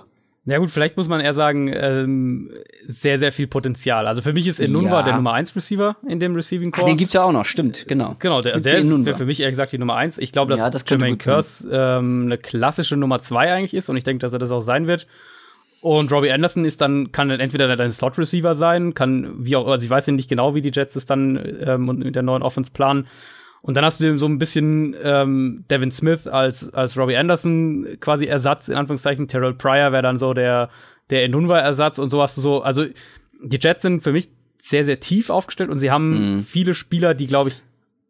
Ja gut, vielleicht muss man eher sagen, ähm, sehr, sehr viel Potenzial. Also für mich ist Enunwa ja. der Nummer 1 Receiver in dem Receiving Core. Ah, den gibt's ja auch noch, stimmt, genau. Genau, der, der wäre für mich ehrlich gesagt die Nummer 1. Ich glaube, dass ja, das Jermaine Curse ähm, eine klassische Nummer 2 eigentlich ist und ich denke, dass er das auch sein wird. Und Robbie Anderson ist dann, kann dann entweder dein Slot-Receiver sein, kann, wie auch, also ich weiß ja nicht genau, wie die Jets das dann ähm, mit der neuen Offense planen. Und dann hast du so ein bisschen ähm, Devin Smith als, als Robbie Anderson quasi Ersatz, in Anführungszeichen. Terrell Pryor wäre dann so der, der Enunwa-Ersatz und so hast du so. Also die Jets sind für mich sehr, sehr tief aufgestellt und sie haben mhm. viele Spieler, die, glaube ich,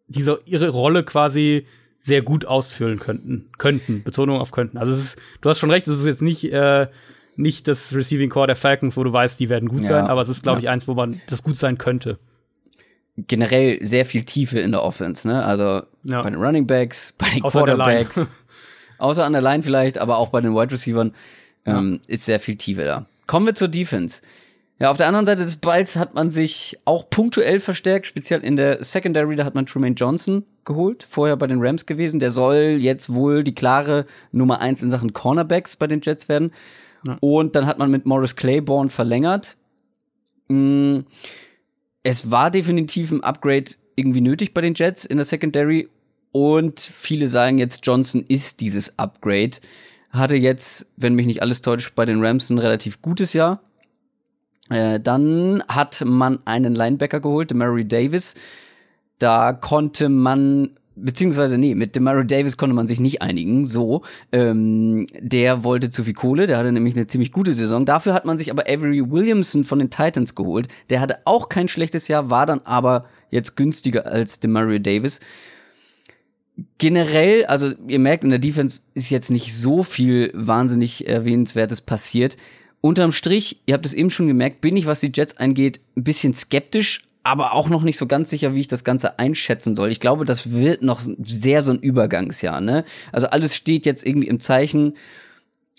diese ihre Rolle quasi sehr gut ausfüllen könnten. Könnten. Betonung auf könnten. Also es ist, du hast schon recht, es ist jetzt nicht, äh, nicht das Receiving Core der Falcons, wo du weißt, die werden gut ja. sein, aber es ist, glaube ich, eins, wo man das gut sein könnte generell sehr viel Tiefe in der Offense, ne? Also ja. bei den Running Backs, bei den Außer Quarterbacks, außer an der Line vielleicht, aber auch bei den Wide Receivers ähm, ja. ist sehr viel Tiefe da. Kommen wir zur Defense. Ja, auf der anderen Seite des Balls hat man sich auch punktuell verstärkt, speziell in der Secondary, da hat man Tremaine Johnson geholt, vorher bei den Rams gewesen. Der soll jetzt wohl die klare Nummer eins in Sachen Cornerbacks bei den Jets werden. Ja. Und dann hat man mit Morris Claiborne verlängert. Mhm es war definitiv ein Upgrade irgendwie nötig bei den Jets in der Secondary und viele sagen jetzt, Johnson ist dieses Upgrade. Hatte jetzt, wenn mich nicht alles täuscht, bei den Rams ein relativ gutes Jahr. Äh, dann hat man einen Linebacker geholt, Mary Davis. Da konnte man beziehungsweise nee, mit Demario Davis konnte man sich nicht einigen, so. Ähm, der wollte zu viel Kohle, der hatte nämlich eine ziemlich gute Saison. Dafür hat man sich aber Avery Williamson von den Titans geholt. Der hatte auch kein schlechtes Jahr, war dann aber jetzt günstiger als Demario Davis. Generell, also ihr merkt, in der Defense ist jetzt nicht so viel wahnsinnig Erwähnenswertes passiert. Unterm Strich, ihr habt es eben schon gemerkt, bin ich, was die Jets angeht, ein bisschen skeptisch, aber auch noch nicht so ganz sicher, wie ich das Ganze einschätzen soll. Ich glaube, das wird noch sehr so ein Übergangsjahr, ne? Also alles steht jetzt irgendwie im Zeichen.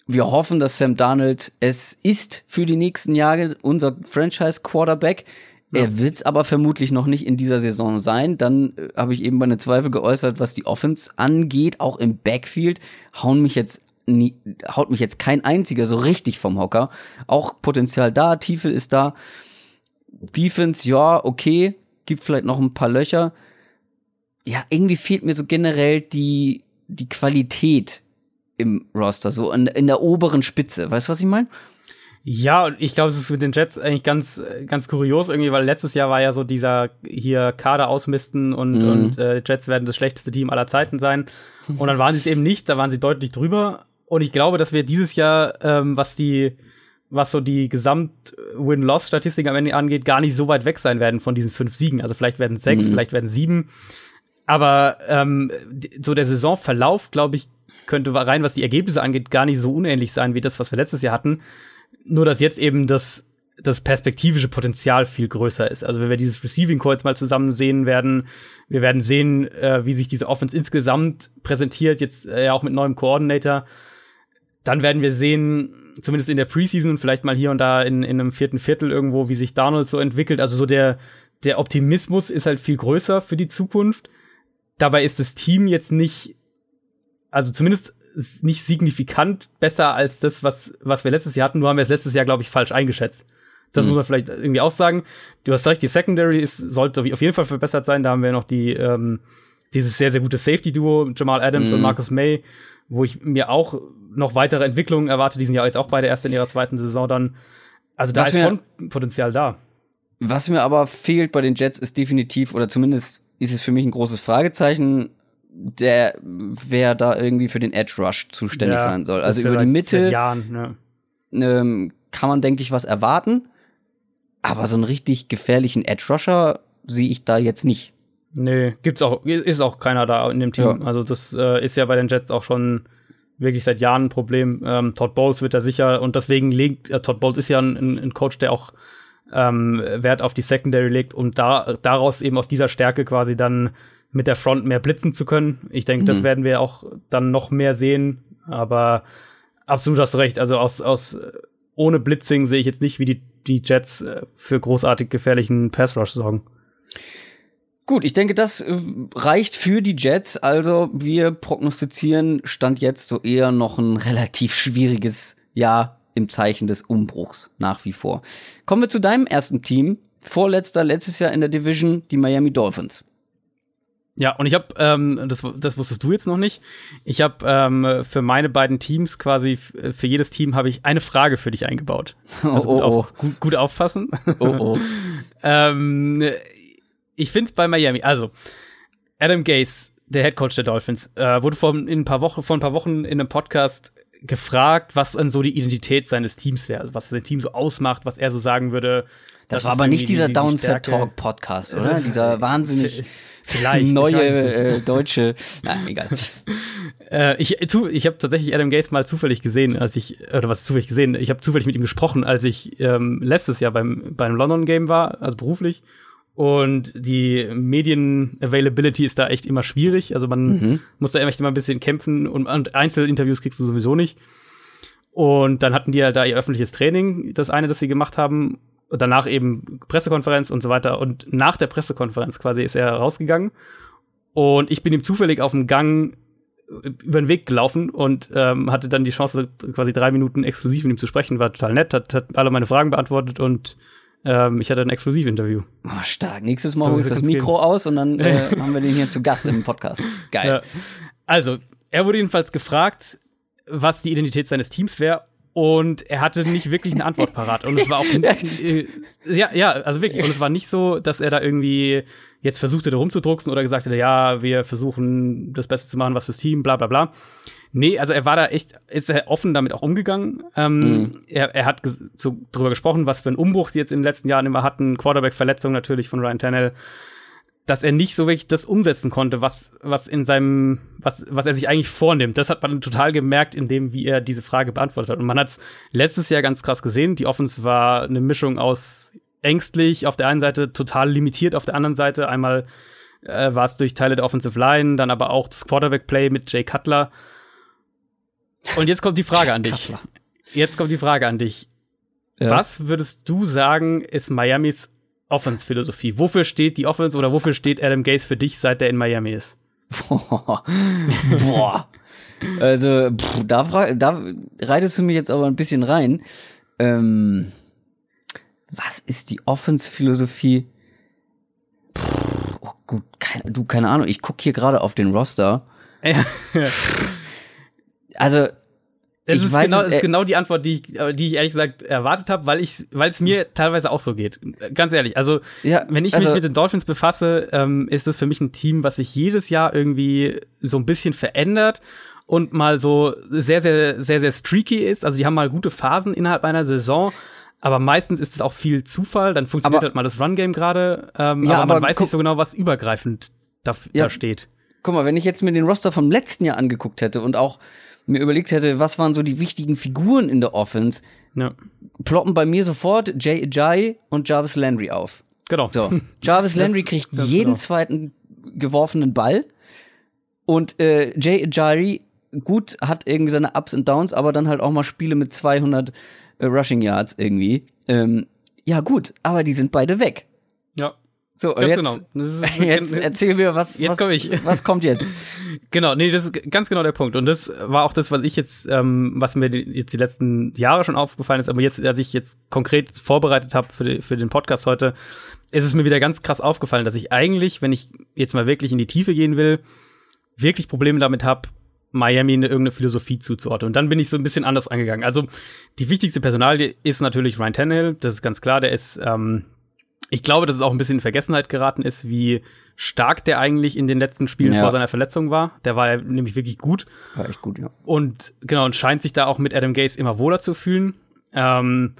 Wir hoffen, dass Sam Darnold es ist für die nächsten Jahre unser Franchise Quarterback. Ja. Er wird es aber vermutlich noch nicht in dieser Saison sein. Dann äh, habe ich eben meine Zweifel geäußert, was die Offense angeht, auch im Backfield. Hauen mich jetzt nie, haut mich jetzt kein einziger so richtig vom Hocker. Auch Potenzial da, Tiefe ist da. Defense, ja, okay, gibt vielleicht noch ein paar Löcher. Ja, irgendwie fehlt mir so generell die, die Qualität im Roster, so in, in der oberen Spitze. Weißt du, was ich meine? Ja, und ich glaube, es ist mit den Jets eigentlich ganz, ganz kurios irgendwie, weil letztes Jahr war ja so dieser hier Kader ausmisten und, mhm. und äh, Jets werden das schlechteste Team aller Zeiten sein. Und dann waren sie es eben nicht, da waren sie deutlich drüber. Und ich glaube, dass wir dieses Jahr, ähm, was die was so die Gesamt-Win-Loss-Statistik am Ende angeht, gar nicht so weit weg sein werden von diesen fünf Siegen. Also vielleicht werden es sechs, mhm. vielleicht werden sieben. Aber ähm, so der Saisonverlauf, glaube ich, könnte rein, was die Ergebnisse angeht, gar nicht so unähnlich sein wie das, was wir letztes Jahr hatten. Nur, dass jetzt eben das, das perspektivische Potenzial viel größer ist. Also, wenn wir dieses Receiving Core jetzt mal zusammen sehen werden, wir werden sehen, äh, wie sich diese Offense insgesamt präsentiert, jetzt äh, auch mit neuem Coordinator. Dann werden wir sehen, zumindest in der Preseason und vielleicht mal hier und da in, in einem vierten Viertel irgendwo, wie sich Donald so entwickelt. Also, so der, der Optimismus ist halt viel größer für die Zukunft. Dabei ist das Team jetzt nicht also zumindest nicht signifikant besser als das, was, was wir letztes Jahr hatten. Nur haben wir es letztes Jahr, glaube ich, falsch eingeschätzt. Das mhm. muss man vielleicht irgendwie auch sagen. Du hast recht, die Secondary ist, sollte auf jeden Fall verbessert sein. Da haben wir noch die, ähm, dieses sehr, sehr gute Safety-Duo, Jamal Adams mhm. und Marcus May, wo ich mir auch noch weitere Entwicklungen erwarte. Die sind ja jetzt auch beide erst in ihrer zweiten Saison dann. Also da was ist schon Potenzial da. Was mir aber fehlt bei den Jets ist definitiv, oder zumindest ist es für mich ein großes Fragezeichen, der wer da irgendwie für den Edge Rush zuständig ja, sein soll. Also über die Mitte Jahren, ne. ähm, kann man, denke ich, was erwarten. Aber so einen richtig gefährlichen Edge Rusher sehe ich da jetzt nicht. Nee, gibt's auch, ist auch keiner da in dem Team. Ja. Also das äh, ist ja bei den Jets auch schon wirklich seit Jahren ein Problem. Ähm, Todd Bowles wird da sicher und deswegen legt, äh, Todd Bowles ist ja ein, ein Coach, der auch ähm, Wert auf die Secondary legt und da, daraus eben aus dieser Stärke quasi dann mit der Front mehr blitzen zu können. Ich denke, mhm. das werden wir auch dann noch mehr sehen. Aber absolut hast du recht. Also aus, aus ohne Blitzing sehe ich jetzt nicht, wie die, die Jets äh, für großartig gefährlichen Pass Rush sorgen. Gut, ich denke, das äh, reicht für die Jets. Also wir prognostizieren Stand jetzt so eher noch ein relativ schwieriges Jahr im Zeichen des Umbruchs nach wie vor. Kommen wir zu deinem ersten Team. Vorletzter letztes Jahr in der Division, die Miami Dolphins. Ja, und ich habe, ähm, das, das wusstest du jetzt noch nicht, ich habe ähm, für meine beiden Teams quasi, für jedes Team habe ich eine Frage für dich eingebaut. Also oh, gut, oh, oh. Auf, gut, gut, aufpassen. Oh, oh. ähm, ich finde bei Miami, also Adam Gase, der Head Coach der Dolphins, äh, wurde vor, in ein paar Wochen, vor ein paar Wochen in einem Podcast gefragt, was dann so die Identität seines Teams wäre, also was sein Team so ausmacht, was er so sagen würde. Das, das war aber nicht dieser Downset Talk Podcast, oder? Dieser wahnsinnig Vielleicht. Neue äh, deutsche. Na, egal. äh, ich zu, ich habe tatsächlich Adam Gaze mal zufällig gesehen, als ich, oder was zufällig gesehen, ich habe zufällig mit ihm gesprochen, als ich ähm, letztes Jahr beim, beim London Game war, also beruflich. Und die Medien-Availability ist da echt immer schwierig. Also man mhm. muss da echt immer ein bisschen kämpfen und, und Einzelinterviews kriegst du sowieso nicht. Und dann hatten die halt da ihr öffentliches Training, das eine, das sie gemacht haben danach eben Pressekonferenz und so weiter. Und nach der Pressekonferenz quasi ist er rausgegangen. Und ich bin ihm zufällig auf dem Gang über den Weg gelaufen und ähm, hatte dann die Chance, quasi drei Minuten exklusiv mit ihm zu sprechen. War total nett, hat, hat alle meine Fragen beantwortet und ähm, ich hatte ein Exklusivinterview. Oh, stark. Nächstes Mal so, holst das Mikro gehen. aus und dann äh, haben wir den hier zu Gast im Podcast. Geil. Ja. Also, er wurde jedenfalls gefragt, was die Identität seines Teams wäre und er hatte nicht wirklich eine Antwort parat. Und es war auch, äh, ja, ja, also wirklich. Und es war nicht so, dass er da irgendwie jetzt versuchte, da rumzudrucksen oder gesagt hätte, ja, wir versuchen das Beste zu machen, was fürs Team, bla, bla, bla. Nee, also er war da echt, ist er offen damit auch umgegangen. Ähm, mhm. er, er hat so drüber gesprochen, was für einen Umbruch die jetzt in den letzten Jahren immer hatten. Quarterback-Verletzung natürlich von Ryan Tannehill dass er nicht so wirklich das umsetzen konnte, was, was in seinem, was, was er sich eigentlich vornimmt. Das hat man total gemerkt, in dem, wie er diese Frage beantwortet hat. Und man hat es letztes Jahr ganz krass gesehen. Die Offense war eine Mischung aus ängstlich auf der einen Seite, total limitiert auf der anderen Seite. Einmal äh, war es durch Teile der Offensive Line, dann aber auch das Quarterback-Play mit Jay Cutler. Und jetzt kommt die Frage an dich. Jetzt kommt die Frage an dich. Ja. Was würdest du sagen, ist Miamis Offense-Philosophie. Wofür steht die Offense oder wofür steht Adam Gase für dich, seit er in Miami ist? Boah. Also, pff, da, da reitest du mir jetzt aber ein bisschen rein. Ähm, was ist die Offense-Philosophie? Oh gut, keine, du, keine Ahnung. Ich guck hier gerade auf den Roster. Also, es ich ist, weiß, genau, es ist genau die Antwort, die ich, äh, die ich ehrlich gesagt erwartet habe, weil ich, weil es mir teilweise auch so geht. Ganz ehrlich. Also, ja, wenn ich also, mich mit den Dolphins befasse, ähm, ist es für mich ein Team, was sich jedes Jahr irgendwie so ein bisschen verändert und mal so sehr, sehr, sehr, sehr streaky ist. Also die haben mal gute Phasen innerhalb einer Saison. Aber meistens ist es auch viel Zufall, dann funktioniert Aber- halt mal das Run-Game gerade, ähm, Ja, aber man aber weiß guck- nicht so genau, was übergreifend da, Ja. da steht. Guck mal, wenn ich jetzt mir den Roster vom letzten Jahr angeguckt hätte und auch mir überlegt hätte, was waren so die wichtigen Figuren in der Offense, Ja, ploppen bei mir sofort Jay Ajayi und Jarvis Landry auf. genau. So, Jarvis Das- Landry kriegt ganz jeden genau. zweiten geworfenen Ball und äh, Jay Ajayi gut hat irgendwie seine Ups und Downs, aber dann halt auch mal Spiele mit 200 äh, Rushing Yards irgendwie. Ähm, ja gut, aber die sind beide weg. So, und jetzt, genau. Ist- jetzt erzähl mir, was, Jetzt was, komm ich. was kommt jetzt? Genau, nee, das ist ganz genau der Punkt. Und das war auch das, was ich jetzt, ähm, was mir die, jetzt die letzten Jahre schon aufgefallen ist, aber jetzt, als ich jetzt konkret vorbereitet habe für, die, für den Podcast heute, ist es mir wieder ganz krass aufgefallen, dass ich eigentlich, wenn ich jetzt mal wirklich in die Tiefe gehen will, wirklich Probleme damit habe, Miami eine irgendeine Philosophie zuzuordnen. Und dann bin ich so ein bisschen anders angegangen. Also die wichtigste Personalie ist natürlich Ryan Tannehill, das ist ganz klar, der ist, ähm, ich glaube, dass es auch ein bisschen in Vergessenheit geraten ist, wie stark der eigentlich in den letzten Spielen Ja. vor seiner Verletzung war. Der war ja nämlich wirklich gut War echt gut, ja. und genau und scheint sich da auch mit Adam Gase immer wohler zu fühlen. Ähm,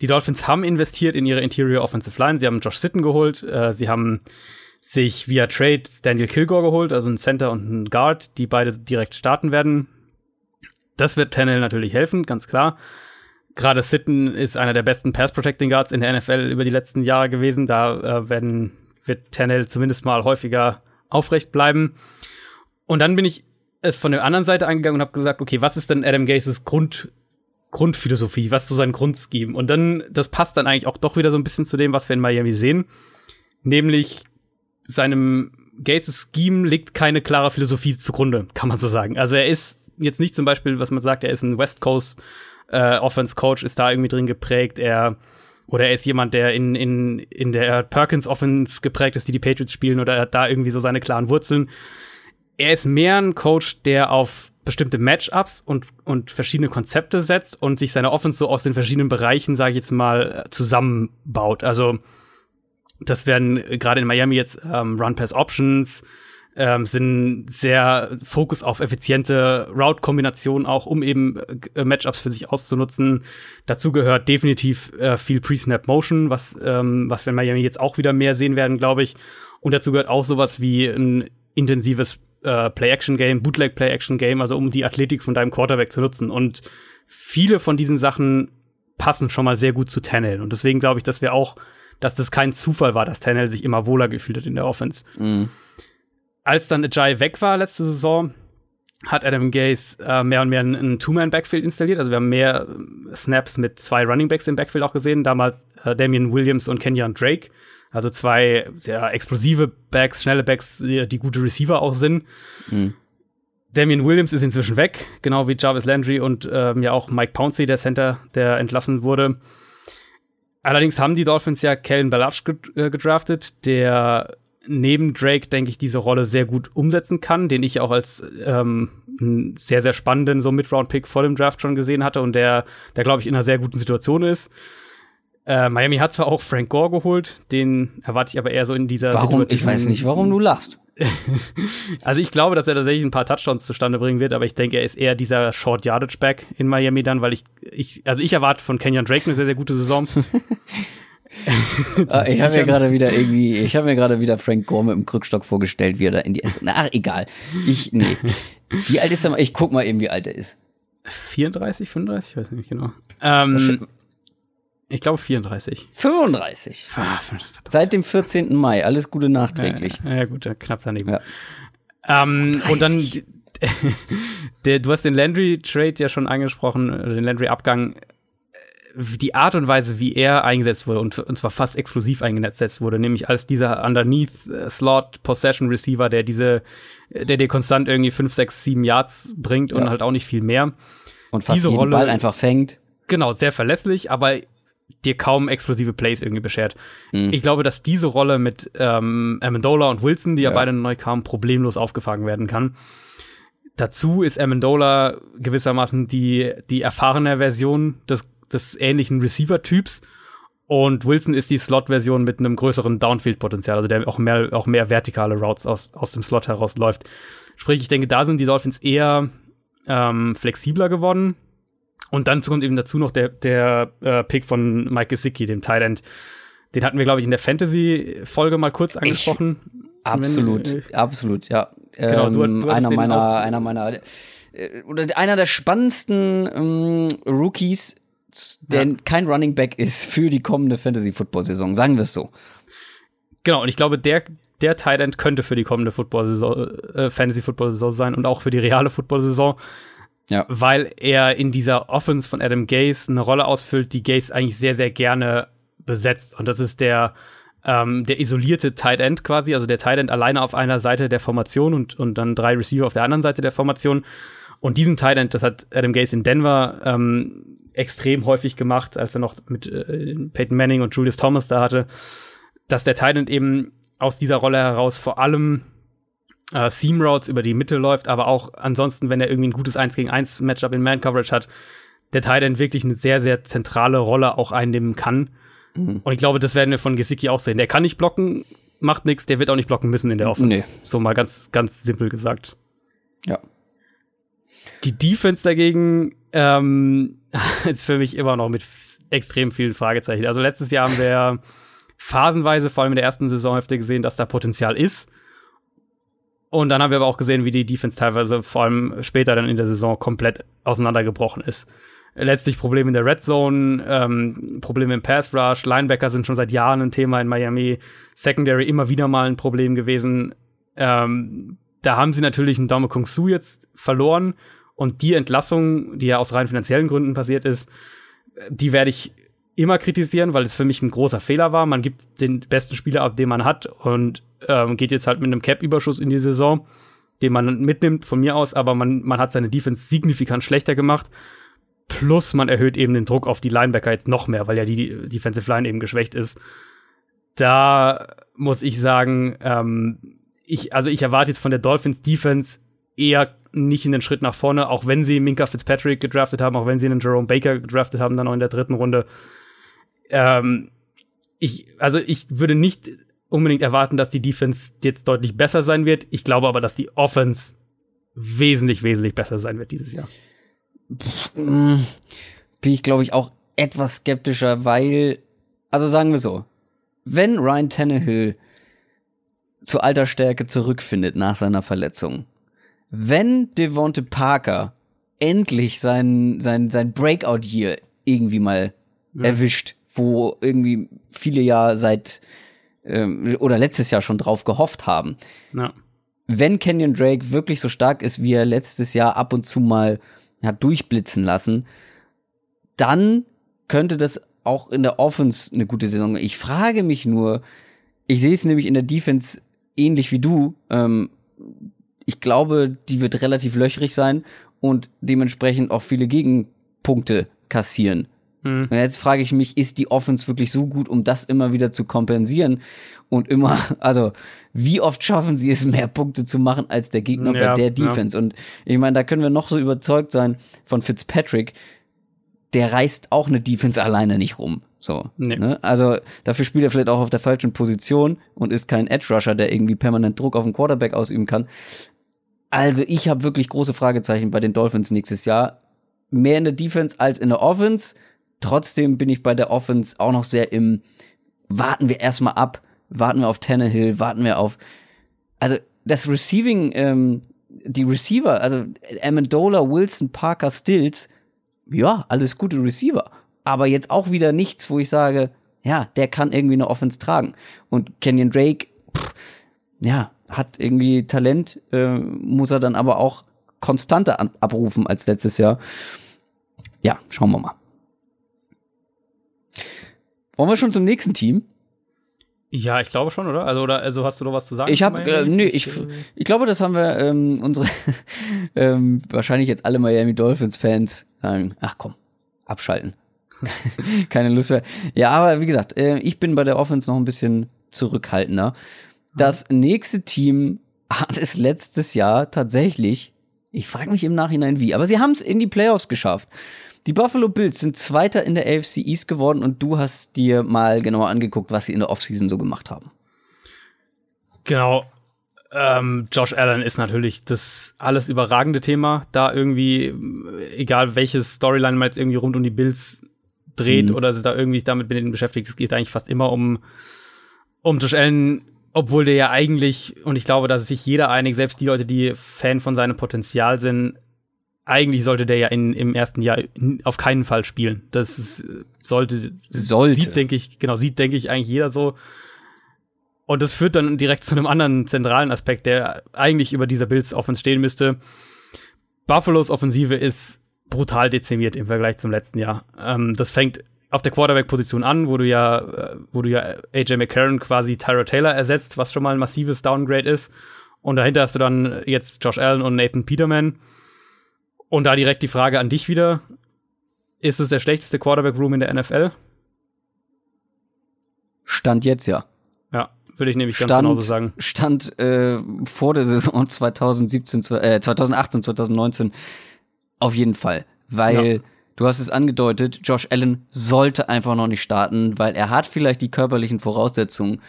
die Dolphins haben investiert in ihre Interior Offensive Line. Sie haben Josh Sitten geholt. Äh, sie haben sich via Trade Daniel Kilgore geholt, also ein Center und ein Guard, die beide direkt starten werden. Das wird Tannehill natürlich helfen, ganz klar. Gerade Sitten ist einer der besten Pass-Protecting Guards in der NFL über die letzten Jahre gewesen. Da äh, werden, wird Tannehill zumindest mal häufiger aufrecht bleiben. Und dann bin ich es von der anderen Seite angegangen und habe gesagt, okay, was ist denn Adam Gases Grund, Grundphilosophie, was ist so sein Grundscheme? Und dann, das passt dann eigentlich auch doch wieder so ein bisschen zu dem, was wir in Miami sehen. Nämlich seinem Gases Scheme liegt keine klare Philosophie zugrunde, kann man so sagen. Also er ist jetzt nicht zum Beispiel, was man sagt, er ist ein West Coast äh, Offense Coach, ist da irgendwie drin geprägt. Er oder er ist jemand, der in, in, in der Perkins Offense geprägt ist, die die Patriots spielen, oder er hat da irgendwie so seine klaren Wurzeln. Er ist mehr ein Coach, der auf bestimmte Matchups und, und verschiedene Konzepte setzt und sich seine Offense so aus den verschiedenen Bereichen, sage ich jetzt mal, zusammenbaut. Also das werden gerade in Miami jetzt ähm, Run-Pass-Options, ähm, sind sehr Fokus auf effiziente Route-Kombinationen auch, um eben äh, Matchups für sich auszunutzen. Dazu gehört definitiv äh, viel Pre-Snap-Motion, was, ähm, was wir in Miami jetzt auch wieder mehr sehen werden, glaube ich. Und dazu gehört auch sowas wie ein intensives äh, Play-Action-Game, Bootleg-Play-Action-Game, also um die Athletik von deinem Quarterback zu nutzen. Und viele von diesen Sachen passen schon mal sehr gut zu Tannehill. Und deswegen glaube ich, dass wir auch, dass das kein Zufall war, dass Tannehill sich immer wohler gefühlt hat in der Offense. Mhm. Als dann Ajay weg war letzte Saison, hat Adam Gase äh, mehr und mehr ein, ein Two-Man-Backfield installiert. Also wir haben mehr äh, Snaps mit zwei Running Backs im Backfield auch gesehen. Damals äh, Damian Williams und Kenyon Drake. Also zwei sehr explosive Backs, schnelle Backs, die, gute Receiver auch sind. Mhm. Damian Williams ist inzwischen weg, genau wie Jarvis Landry und ähm, ja auch Mike Pouncey, der Center, der entlassen wurde. Allerdings haben die Dolphins ja Kellen Balazs ged- äh, gedraftet, der neben Drake, denke ich, diese Rolle sehr gut umsetzen kann, den ich auch als ähm, einen sehr, sehr spannenden so Mid-Round-Pick vor dem Draft schon gesehen hatte und der, der glaube ich, in einer sehr guten Situation ist. Äh, Miami hat zwar auch Frank Gore geholt, den erwarte ich aber eher so in dieser Warum? Ich situativen- weiß nicht, warum du lachst. also ich glaube, dass er tatsächlich ein paar Touchdowns zustande bringen wird, aber ich denke, er ist eher dieser Short Yardage Back in Miami dann, weil ich, ich also ich erwarte von Kenyon Drake eine sehr, sehr gute Saison. Ah, ich habe mir gerade wieder irgendwie, ich habe mir gerade wieder Frank Gore mit dem Krückstock vorgestellt, wie er da in die Endzone. Ach, egal. Ich, nee. Wie alt ist er mal? Ich guck mal eben, wie alt er ist. 34, 35, ich weiß nicht genau. Ähm, ich glaube 34. 35. Ah, Seit dem 14. Mai. Alles Gute nachträglich. Ja, ja gut, knapp daneben. Ja. Ähm, und dann, 30. der, du hast den Landry-Trade ja schon angesprochen, den Landry-Abgang. Die Art und Weise, wie er eingesetzt wurde, und, und zwar fast exklusiv eingesetzt wurde, nämlich als dieser Underneath-Slot-Possession-Receiver, der diese, der dir konstant irgendwie 5, 6, 7 Yards bringt und Ja. halt auch nicht viel mehr. Und fast Diese jeden Rolle- Ball einfach fängt. Genau, sehr verlässlich, aber dir kaum explosive Plays irgendwie beschert. Mhm. Ich glaube, dass diese Rolle mit ähm, Amendola und Wilson, die ja, Ja. beide neu kamen, problemlos aufgefangen werden kann. Dazu ist Amendola gewissermaßen die, die erfahrene Version des, des ähnlichen Receiver-Typs. Und Wilson ist die Slot-Version mit einem größeren Downfield-Potenzial, also der auch mehr, auch mehr vertikale Routes aus, aus dem Slot herausläuft. Sprich, ich denke, da sind die Dolphins eher ähm, flexibler geworden. Und dann kommt eben dazu noch der, der äh, Pick von Mike Gesicki, dem Tight End. Den hatten wir, glaube ich, in der Fantasy-Folge mal kurz angesprochen. Ich, absolut, Wenn, äh, absolut, ja. Genau, du, ähm, du einer meiner, einer meiner, äh, oder einer der spannendsten ähm, Rookies, der ja. kein Running Back ist für die kommende Fantasy-Football-Saison. Sagen wir es so. Genau, und ich glaube, der, der Tight End könnte für die kommende Football-Saison, äh, Fantasy-Football-Saison sein und auch für die reale Football-Saison. Ja. Weil er in dieser Offense von Adam Gaze eine Rolle ausfüllt, die Gaze eigentlich sehr, sehr gerne besetzt. Und das ist der, ähm, der isolierte Tight End quasi, also der Tight End alleine auf einer Seite der Formation und, und dann drei Receiver auf der anderen Seite der Formation. Und diesen Tight End, das hat Adam Gaze in Denver ähm, extrem häufig gemacht, als er noch mit äh, Peyton Manning und Julius Thomas da hatte, dass der Tight End eben aus dieser Rolle heraus vor allem äh, Seam Routes über die Mitte läuft, aber auch ansonsten, wenn er irgendwie ein gutes 1 gegen 1 Matchup in Man Coverage hat, der Tight End wirklich eine sehr, sehr zentrale Rolle auch einnehmen kann. Mhm. Und ich glaube, das werden wir von Gesicki auch sehen. Der kann nicht blocken, macht nichts, der wird auch nicht blocken müssen in der Offense. Nee. So mal ganz, ganz simpel gesagt. Ja. Die Defense dagegen ähm, ist für mich immer noch mit extrem vielen Fragezeichen. Also letztes Jahr haben wir phasenweise, vor allem in der ersten Saisonhälfte, gesehen, dass da Potenzial ist. Und dann haben wir aber auch gesehen, wie die Defense teilweise vor allem später dann in der Saison komplett auseinandergebrochen ist. Letztlich Probleme in der Red Zone, ähm, Probleme im Pass Rush, Linebacker sind schon seit Jahren ein Thema in Miami, Secondary immer wieder mal ein Problem gewesen. Ähm, da haben sie natürlich einen Daumen Kung Su jetzt verloren und die Entlassung, die ja aus rein finanziellen Gründen passiert ist, die werde ich immer kritisieren, weil es für mich ein großer Fehler war. Man gibt den besten Spieler ab, den man hat und ähm, geht jetzt halt mit einem Cap-Überschuss in die Saison, den man mitnimmt von mir aus, aber man, man hat seine Defense signifikant schlechter gemacht. Plus man erhöht eben den Druck auf die Linebacker jetzt noch mehr, weil ja die Defensive Line eben geschwächt ist. Da muss ich sagen, ähm, ich, also ich erwarte jetzt von der Dolphins Defense eher nicht in den Schritt nach vorne, auch wenn sie Minka Fitzpatrick gedraftet haben, auch wenn sie einen Jerome Baker gedraftet haben, dann auch in der dritten Runde. Ähm, ich, also ich würde nicht unbedingt erwarten, dass die Defense jetzt deutlich besser sein wird. Ich glaube aber, dass die Offense wesentlich, wesentlich besser sein wird dieses Jahr. Bin ich, glaube ich, auch etwas skeptischer, weil, also sagen wir so, wenn Ryan Tannehill zu alter Stärke zurückfindet nach seiner Verletzung, wenn Devonte Parker endlich sein, sein, sein Breakout-Year irgendwie mal ja. erwischt, wo irgendwie viele ja seit ähm, oder letztes Jahr schon drauf gehofft haben. Ja. Wenn Kenyon Drake wirklich so stark ist, wie er letztes Jahr ab und zu mal hat durchblitzen lassen, dann könnte das auch in der Offense eine gute Saison. Ich frage mich nur, ich sehe es nämlich in der Defense ähnlich wie du. Ähm, ich glaube, die wird relativ löchrig sein und dementsprechend auch viele Gegenpunkte kassieren. Mhm. Jetzt frage ich mich, ist die Offense wirklich so gut, um das immer wieder zu kompensieren und immer, also wie oft schaffen sie es, mehr Punkte zu machen als der Gegner ja, bei der Defense? Ja. Und ich meine, da können wir noch so überzeugt sein von Fitzpatrick, der reißt auch eine Defense alleine nicht rum. So, nee. ne? Also dafür spielt er vielleicht auch auf der falschen Position und ist kein Edge Rusher, der irgendwie permanent Druck auf den Quarterback ausüben kann. Also ich habe wirklich große Fragezeichen bei den Dolphins nächstes Jahr. Mehr in der Defense als in der Offense. Trotzdem bin ich bei der Offense auch noch sehr im Warten wir erstmal ab, warten wir auf Tannehill, warten wir auf. Also das Receiving, ähm, die Receiver, also Amendola, Wilson, Parker, Stills, ja, alles gute Receiver. Aber jetzt auch wieder nichts, wo ich sage, ja, der kann irgendwie eine Offense tragen. Und Kenyon Drake, pff, ja, hat irgendwie Talent, äh, muss er dann aber auch konstanter abrufen als letztes Jahr. Ja, schauen wir mal. Wollen wir schon zum nächsten Team? Ja, ich glaube schon, oder? Also, oder, also hast du noch was zu sagen? Ich habe, äh, nö, ich, ich glaube, das haben wir ähm, unsere ähm, wahrscheinlich jetzt alle Miami Dolphins Fans sagen. Ach komm, abschalten. Keine Lust mehr. Ja, aber wie gesagt, äh, ich bin bei der Offense noch ein bisschen zurückhaltender. Das nächste Team hat es letztes Jahr tatsächlich, ich frage mich im Nachhinein wie, aber sie haben es in die Playoffs geschafft. Die Buffalo Bills sind Zweiter in der AFC East geworden und du hast dir mal genauer angeguckt, was sie in der Offseason so gemacht haben. Genau. Ähm, Josh Allen ist natürlich das alles überragende Thema. Da irgendwie, egal welches Storyline man jetzt irgendwie rund um die Bills dreht mhm. oder sich da irgendwie damit beschäftigt, es geht eigentlich fast immer um, um Josh Allen, obwohl der ja eigentlich, und ich glaube, da ist sich jeder einig, selbst die Leute, die Fan von seinem Potenzial sind, eigentlich sollte der ja in, im ersten Jahr auf keinen Fall spielen. Das ist, sollte, sollte. Sieht, denke ich, genau, sieht, denke ich, eigentlich jeder so. Und das führt dann direkt zu einem anderen zentralen Aspekt, der eigentlich über dieser Bills Offense stehen müsste. Buffalo's Offensive ist brutal dezimiert im Vergleich zum letzten Jahr. Ähm, das fängt auf der Quarterback-Position an, wo du ja, äh, wo du ja AJ McCarron quasi Tyra Taylor ersetzt, was schon mal ein massives Downgrade ist. Und dahinter hast du dann jetzt Josh Allen und Nathan Peterman. Und da direkt die Frage an dich wieder. Ist es der schlechteste Quarterback-Room in der NFL? Stand jetzt ja. Ja, würde ich nämlich ganz Stand, genauso sagen. Stand äh, vor der Saison 2017, äh, 2018, 2019 auf jeden Fall. Weil ja. Du hast es angedeutet, Josh Allen sollte einfach noch nicht starten, weil er hat vielleicht die körperlichen Voraussetzungen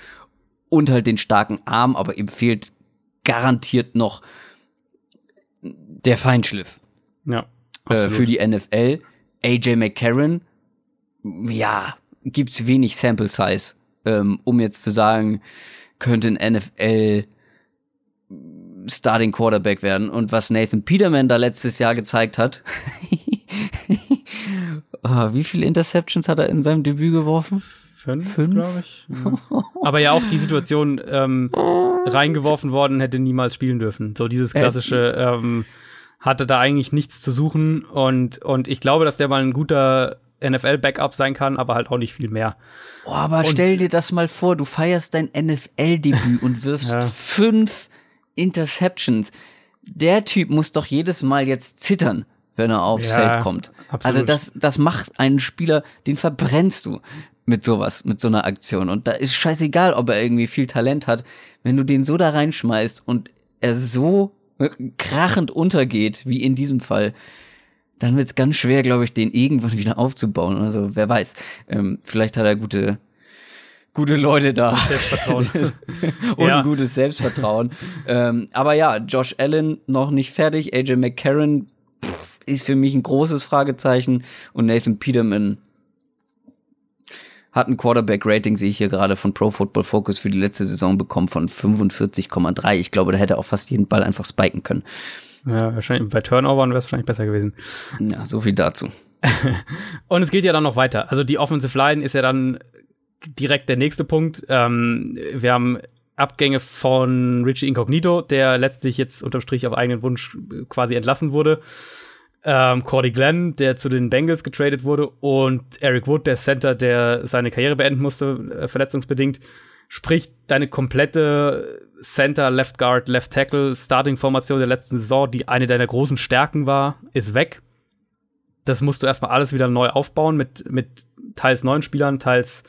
und halt den starken Arm, aber ihm fehlt garantiert noch der Feinschliff. Ja. Äh, für die NFL. AJ McCarron, ja, gibt's wenig Sample Size ähm, um jetzt zu sagen, könnte ein NFL Starting Quarterback werden. Und was Nathan Peterman da letztes Jahr gezeigt hat, oh, wie viele Interceptions hat er in seinem Debüt geworfen? Fünf, Fünf? glaube ich. Aber ja auch die Situation ähm, reingeworfen worden, hätte niemals spielen dürfen. So dieses äh, klassische ähm, hatte da eigentlich nichts zu suchen und und ich glaube, dass der mal ein guter NFL-Backup sein kann, aber halt auch nicht viel mehr. Oh, aber und stell dir das mal vor, du feierst dein NFL-Debüt und wirfst ja. fünf Interceptions. Der Typ muss doch jedes Mal jetzt zittern, wenn er aufs ja, Feld kommt. Absolut. Also das, das macht einen Spieler, den verbrennst du mit sowas, mit so einer Aktion. Und da ist scheißegal, ob er irgendwie viel Talent hat. Wenn du den so da reinschmeißt und er so krachend untergeht, wie in diesem Fall, dann wird es ganz schwer, glaube ich, den irgendwann wieder aufzubauen. Also wer weiß. Ähm, vielleicht hat er gute, gute Leute da. Selbstvertrauen. und ja. ein gutes Selbstvertrauen. ähm, aber ja, Josh Allen noch nicht fertig. AJ McCarron ist für mich ein großes Fragezeichen. Und Nathan Peterman hat ein Quarterback-Rating, sehe ich hier gerade von Pro Football Focus für die letzte Saison bekommen von 45,3. Ich glaube, da hätte auch fast jeden Ball einfach spiken können. Ja, wahrscheinlich bei Turnovern wäre es wahrscheinlich besser gewesen. Ja, so viel dazu. und es geht ja dann noch weiter. Also die Offensive Line ist ja dann direkt der nächste Punkt. Ähm, wir haben Abgänge von Richie Incognito, der letztlich jetzt unterm Strich auf eigenen Wunsch quasi entlassen wurde. Ähm, Cordy Glenn, der zu den Bengals getradet wurde. Und Eric Wood, der Center, der seine Karriere beenden musste, äh, verletzungsbedingt. Sprich, deine komplette Center, Left Guard, Left Tackle, Starting-Formation der letzten Saison, die eine deiner großen Stärken war, ist weg. Das musst du erstmal alles wieder neu aufbauen mit, mit teils neuen Spielern, teils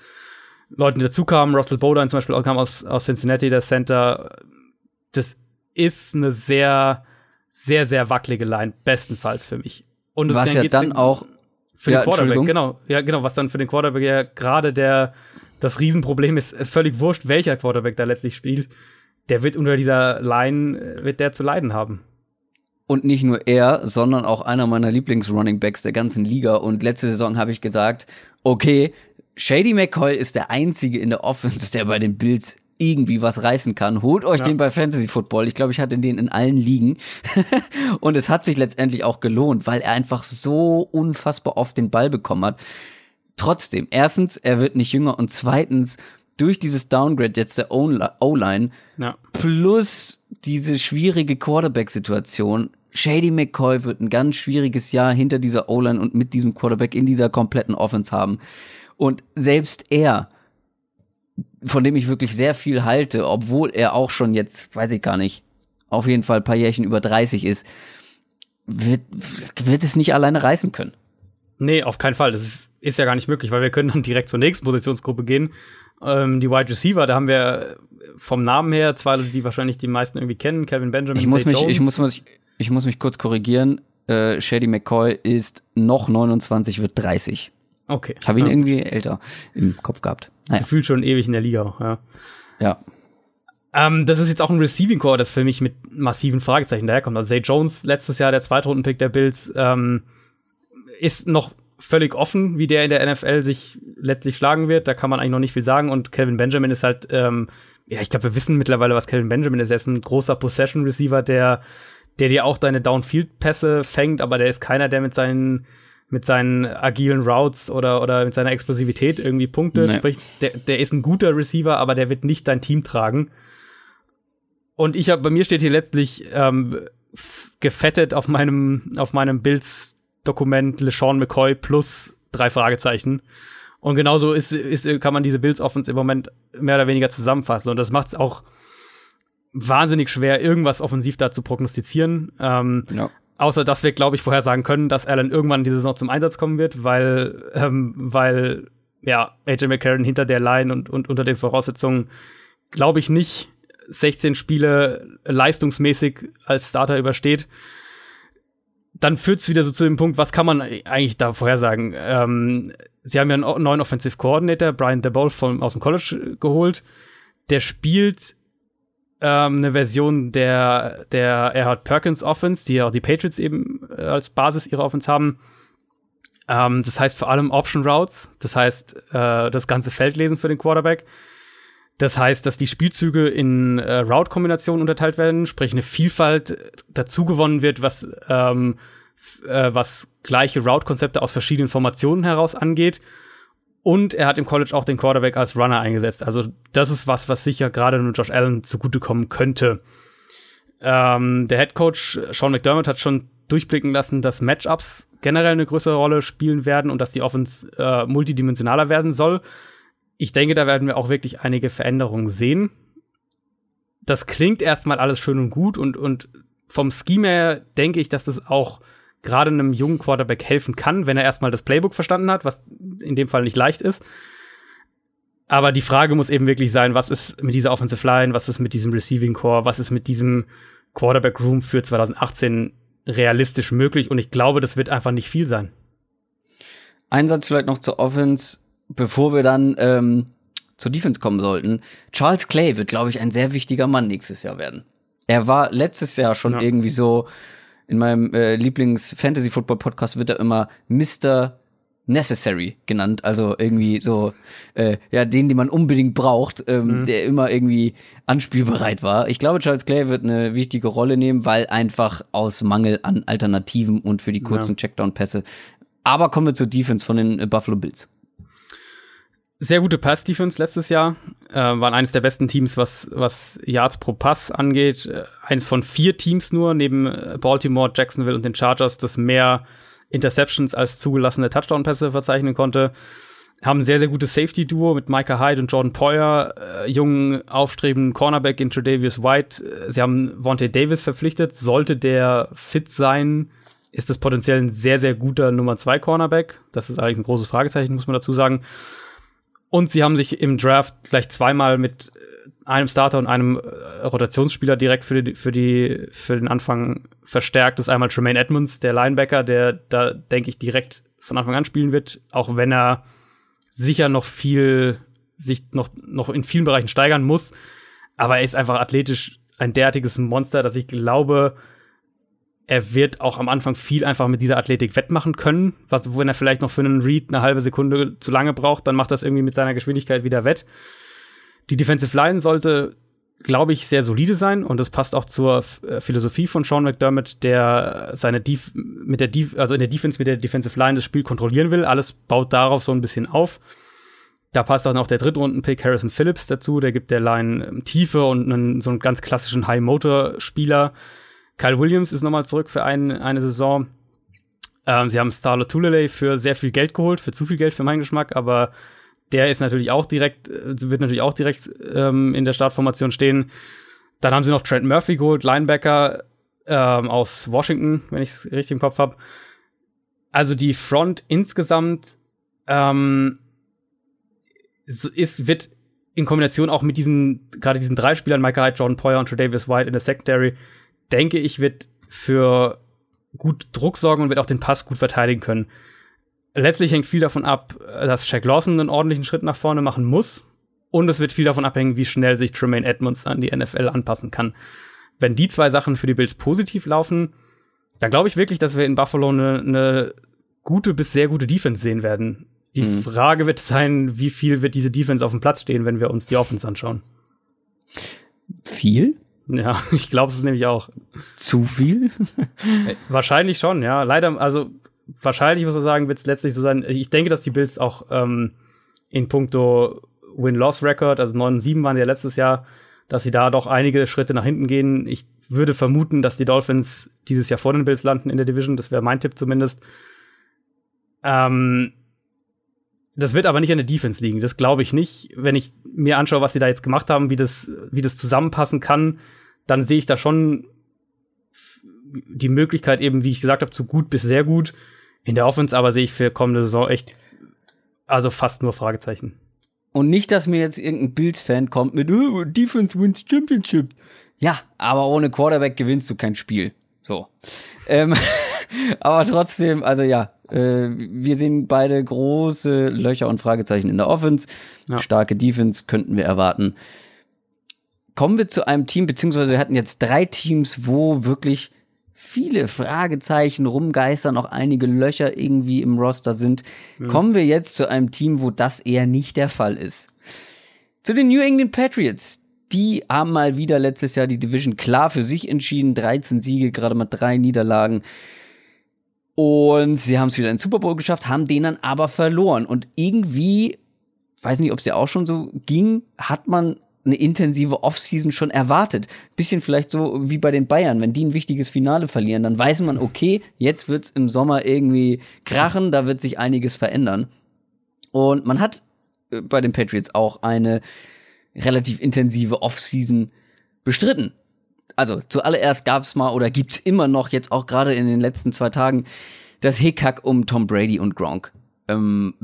Leuten, die dazukamen. Russell Bowden zum Beispiel kam aus, aus Cincinnati, der Center. Das ist eine sehr, sehr, sehr wackelige Line, bestenfalls für mich. Und was ja dann auch für ja, den Quarterback, genau, ja, genau, was dann für den Quarterback ja gerade der das Riesenproblem ist, völlig wurscht, welcher Quarterback da letztlich spielt der wird unter dieser Line, äh, wird der zu leiden haben. Und nicht nur er, sondern auch einer meiner Lieblings-Runningbacks der ganzen Liga. Und letzte Saison habe ich gesagt, okay, Shady McCoy ist der einzige in der Offense, der bei den Bills irgendwie was reißen kann. Holt euch ja. den bei Fantasy Football. Ich glaube, ich hatte den in allen Ligen. und es hat sich letztendlich auch gelohnt, weil er einfach so unfassbar oft den Ball bekommen hat. Trotzdem, erstens, er wird nicht jünger und zweitens, durch dieses Downgrade jetzt der O-Line ja. plus diese schwierige Quarterback-Situation, Shady McCoy wird ein ganz schwieriges Jahr hinter dieser O-Line und mit diesem Quarterback in dieser kompletten Offense haben. Und selbst er, von dem ich wirklich sehr viel halte, obwohl er auch schon jetzt, weiß ich gar nicht, auf jeden Fall ein paar Jährchen über 30 ist, wird, wird es nicht alleine reißen können. Nee, auf keinen Fall. Das ist, ist ja gar nicht möglich, weil wir können dann direkt zur nächsten Positionsgruppe gehen ähm, die Wide Receiver, da haben wir vom Namen her zwei Leute, die wahrscheinlich die meisten irgendwie kennen, Kevin Benjamin. Ich muss mich, ich muss mich, ich muss mich kurz korrigieren. Äh, Shady McCoy ist noch 29, wird 30. Okay. Ich habe ihn ja. irgendwie älter im Kopf gehabt. Naja. Gefühlt schon ewig in der Liga ja. Ja. Ähm, das ist jetzt auch ein Receiving Core, das für mich mit massiven Fragezeichen daherkommt. Also Zay Jones, letztes Jahr der Zweitrunden-Pick der Bills, ähm, ist noch völlig offen, wie der in der NFL sich letztlich schlagen wird. Da kann man eigentlich noch nicht viel sagen. Und Calvin Benjamin ist halt, ähm, ja, ich glaube, wir wissen mittlerweile, was Calvin Benjamin ist. Er ist ein großer Possession-Receiver, der, der dir auch deine Downfield-Pässe fängt, aber der ist keiner, der mit seinen mit seinen agilen Routes oder, oder mit seiner Explosivität irgendwie punktet. Nee. Sprich, der, der ist ein guter Receiver, aber der wird nicht dein Team tragen. Und ich habe, bei mir steht hier letztlich ähm, gefettet auf meinem, auf meinem Bills-Dokument LeSean McCoy plus drei Fragezeichen. Und genauso ist, ist, kann man diese Bills Offense im Moment mehr oder weniger zusammenfassen. Und das macht es auch wahnsinnig schwer, irgendwas offensiv da zu prognostizieren. Ähm, ja. Außer, dass wir, glaube ich, vorher sagen können, dass Allen irgendwann diese Saison zum Einsatz kommen wird, weil, ähm, weil ja, AJ McCarron hinter der Line und, und unter den Voraussetzungen, glaube ich, nicht 16 Spiele leistungsmäßig als Starter übersteht, dann führt es wieder so zu dem Punkt, was kann man eigentlich da vorhersagen? Ähm, sie haben ja einen neuen Offensive Coordinator, Brian DeBoll aus dem College geholt. Der spielt ähm, eine Version der, der Erhard Perkins Offense, die ja auch die Patriots eben äh, als Basis ihrer Offense haben. Ähm, das heißt vor allem Option Routes, das heißt äh, das ganze Feld lesen für den Quarterback. Das heißt, dass die Spielzüge in äh, Route-Kombinationen unterteilt werden, sprich eine Vielfalt dazu gewonnen wird, was, ähm, äh, was gleiche Route-Konzepte aus verschiedenen Formationen heraus angeht. Und er hat im College auch den Quarterback als Runner eingesetzt. Also das ist was, was sicher gerade nur Josh Allen zugutekommen könnte. Ähm, der Head Coach Sean McDermott hat schon durchblicken lassen, dass Matchups generell eine größere Rolle spielen werden und dass die Offense äh, multidimensionaler werden soll ich denke, da werden wir auch wirklich einige Veränderungen sehen. Das klingt erstmal alles schön und gut und, und vom Scheme her denke ich, dass das auch gerade einem jungen Quarterback helfen kann, wenn er erstmal das Playbook verstanden hat, was in dem Fall nicht leicht ist. Aber die Frage muss eben wirklich sein, was ist mit dieser Offensive Line, was ist mit diesem Receiving Core, was ist mit diesem Quarterback Room für 2018 realistisch möglich? Und ich glaube, das wird einfach nicht viel sein. Einsatz vielleicht noch zur Offense bevor wir dann ähm, zur Defense kommen sollten, Charles Clay wird, glaube ich, ein sehr wichtiger Mann nächstes Jahr werden. Er war letztes Jahr schon ja. irgendwie so, in meinem äh, Lieblings-Fantasy-Football-Podcast wird er immer Mr. Necessary genannt, also irgendwie so, äh, ja, den, den man unbedingt braucht, ähm, mhm. der immer irgendwie anspielbereit war. Ich glaube, Charles Clay wird eine wichtige Rolle nehmen, weil einfach aus Mangel an Alternativen und für die kurzen ja. Checkdown-Pässe. Aber kommen wir zur Defense von den äh, Buffalo Bills sehr gute Pass-Defense letztes Jahr. Äh, waren eines der besten Teams, was, was Yards pro Pass angeht. Äh, eines von vier Teams nur, neben äh, Baltimore, Jacksonville und den Chargers, das mehr Interceptions als zugelassene Touchdown-Pässe verzeichnen konnte. Haben ein sehr, sehr gutes Safety-Duo mit Micah Hyde und Jordan Poyer, äh, jungen, aufstrebenden Cornerback in Tredavious White. Sie haben Vontae Davis verpflichtet. Sollte der fit sein, ist das potenziell ein sehr, sehr guter Nummer 2 Cornerback. Das ist eigentlich ein großes Fragezeichen, muss man dazu sagen. Und sie haben sich im Draft gleich zweimal mit äh, einem Starter und einem äh, Rotationsspieler direkt für, die, für, die, für den Anfang verstärkt. Das ist einmal Tremaine Edmonds, der Linebacker, der da, denke ich, direkt von Anfang an spielen wird, auch wenn er sicher noch viel, sich noch, noch in vielen Bereichen steigern muss. Aber er ist einfach athletisch ein derartiges Monster, dass ich glaube, er wird auch am Anfang viel einfach mit dieser Athletik wettmachen können. Was, wenn er vielleicht noch für einen Read eine halbe Sekunde zu lange braucht, dann macht das irgendwie mit seiner Geschwindigkeit wieder wett. Die Defensive Line sollte, glaube ich, sehr solide sein und das passt auch zur äh, Philosophie von Sean McDermott, der seine Def mit der Def also in der Defense mit der Defensive Line das Spiel kontrollieren will. Alles baut darauf so ein bisschen auf. Da passt auch noch der Drittrunden-Pick Harrison Phillips dazu. Der gibt der Line ähm, Tiefe und einen, so einen ganz klassischen High-Motor-Spieler Kyle Williams ist nochmal zurück für ein, eine Saison. Ähm, sie haben Starlo Tulele für sehr viel Geld geholt, für zu viel Geld für meinen Geschmack, aber der ist natürlich auch direkt, äh, wird natürlich auch direkt ähm, in der Startformation stehen. Dann haben sie noch Trent Murphy geholt, Linebacker ähm, aus Washington, wenn ich es richtig im Kopf habe. Also die Front insgesamt ähm, ist, wird in Kombination auch mit diesen, gerade diesen drei Spielern, Michael Hyde, Jordan Poyer und Tredavious White in der Secondary, denke ich, wird für gut Druck sorgen und wird auch den Pass gut verteidigen können. Letztlich hängt viel davon ab, dass Shaq Lawson einen ordentlichen Schritt nach vorne machen muss Und es wird viel davon abhängen, wie schnell sich Tremaine Edmonds an die NFL anpassen kann. Wenn die zwei Sachen für die Bills positiv laufen, dann glaube ich wirklich, dass wir in Buffalo eine ne gute bis sehr gute Defense sehen werden. Die mhm. Frage wird sein, wie viel wird diese Defense auf dem Platz stehen, wenn wir uns die Offense anschauen. Viel? Ja, ich glaube es nämlich auch. Zu viel? wahrscheinlich schon, ja. Leider, also wahrscheinlich muss man sagen, wird es letztlich so sein. Ich denke, dass die Bills auch ähm, in puncto Win-Loss-Record, also 9 7 waren ja letztes Jahr, dass sie da doch einige Schritte nach hinten gehen. Ich würde vermuten, dass die Dolphins dieses Jahr vor den Bills landen in der Division. Das wäre mein Tipp zumindest. Ähm, das wird aber nicht an der Defense liegen. Das glaube ich nicht. Wenn ich mir anschaue, was sie da jetzt gemacht haben, wie das, wie das zusammenpassen kann, dann sehe ich da schon die Möglichkeit eben, wie ich gesagt habe, zu gut bis sehr gut. In der Offense aber sehe ich für kommende Saison echt, also fast nur Fragezeichen. Und nicht, dass mir jetzt irgendein Bills-Fan kommt mit oh, Defense wins Championship. Ja, aber ohne Quarterback gewinnst du kein Spiel. So. Ähm, aber trotzdem, also ja, äh, wir sehen beide große Löcher und Fragezeichen in der Offense. Ja. Starke Defense könnten wir erwarten. Kommen wir zu einem Team, beziehungsweise wir hatten jetzt drei Teams, wo wirklich viele Fragezeichen rumgeistern, auch einige Löcher irgendwie im Roster sind. Mhm. Kommen wir jetzt zu einem Team, wo das eher nicht der Fall ist. Zu den New England Patriots. Die haben mal wieder letztes Jahr die Division klar für sich entschieden. 13 Siege, gerade mal drei Niederlagen. Und sie haben es wieder in den Super Bowl geschafft, haben den dann aber verloren. Und irgendwie, weiß nicht, ob es dir auch schon so ging, hat man eine intensive Offseason schon erwartet. Bisschen vielleicht so wie bei den Bayern, wenn die ein wichtiges Finale verlieren, dann weiß man, okay, jetzt wird's im Sommer irgendwie krachen, da wird sich einiges verändern. Und man hat äh, bei den Patriots auch eine relativ intensive Offseason bestritten also zuallererst gab es mal oder gibt's immer noch jetzt auch gerade in den letzten zwei Tagen das Hickhack um Tom Brady und Gronk. Ähm,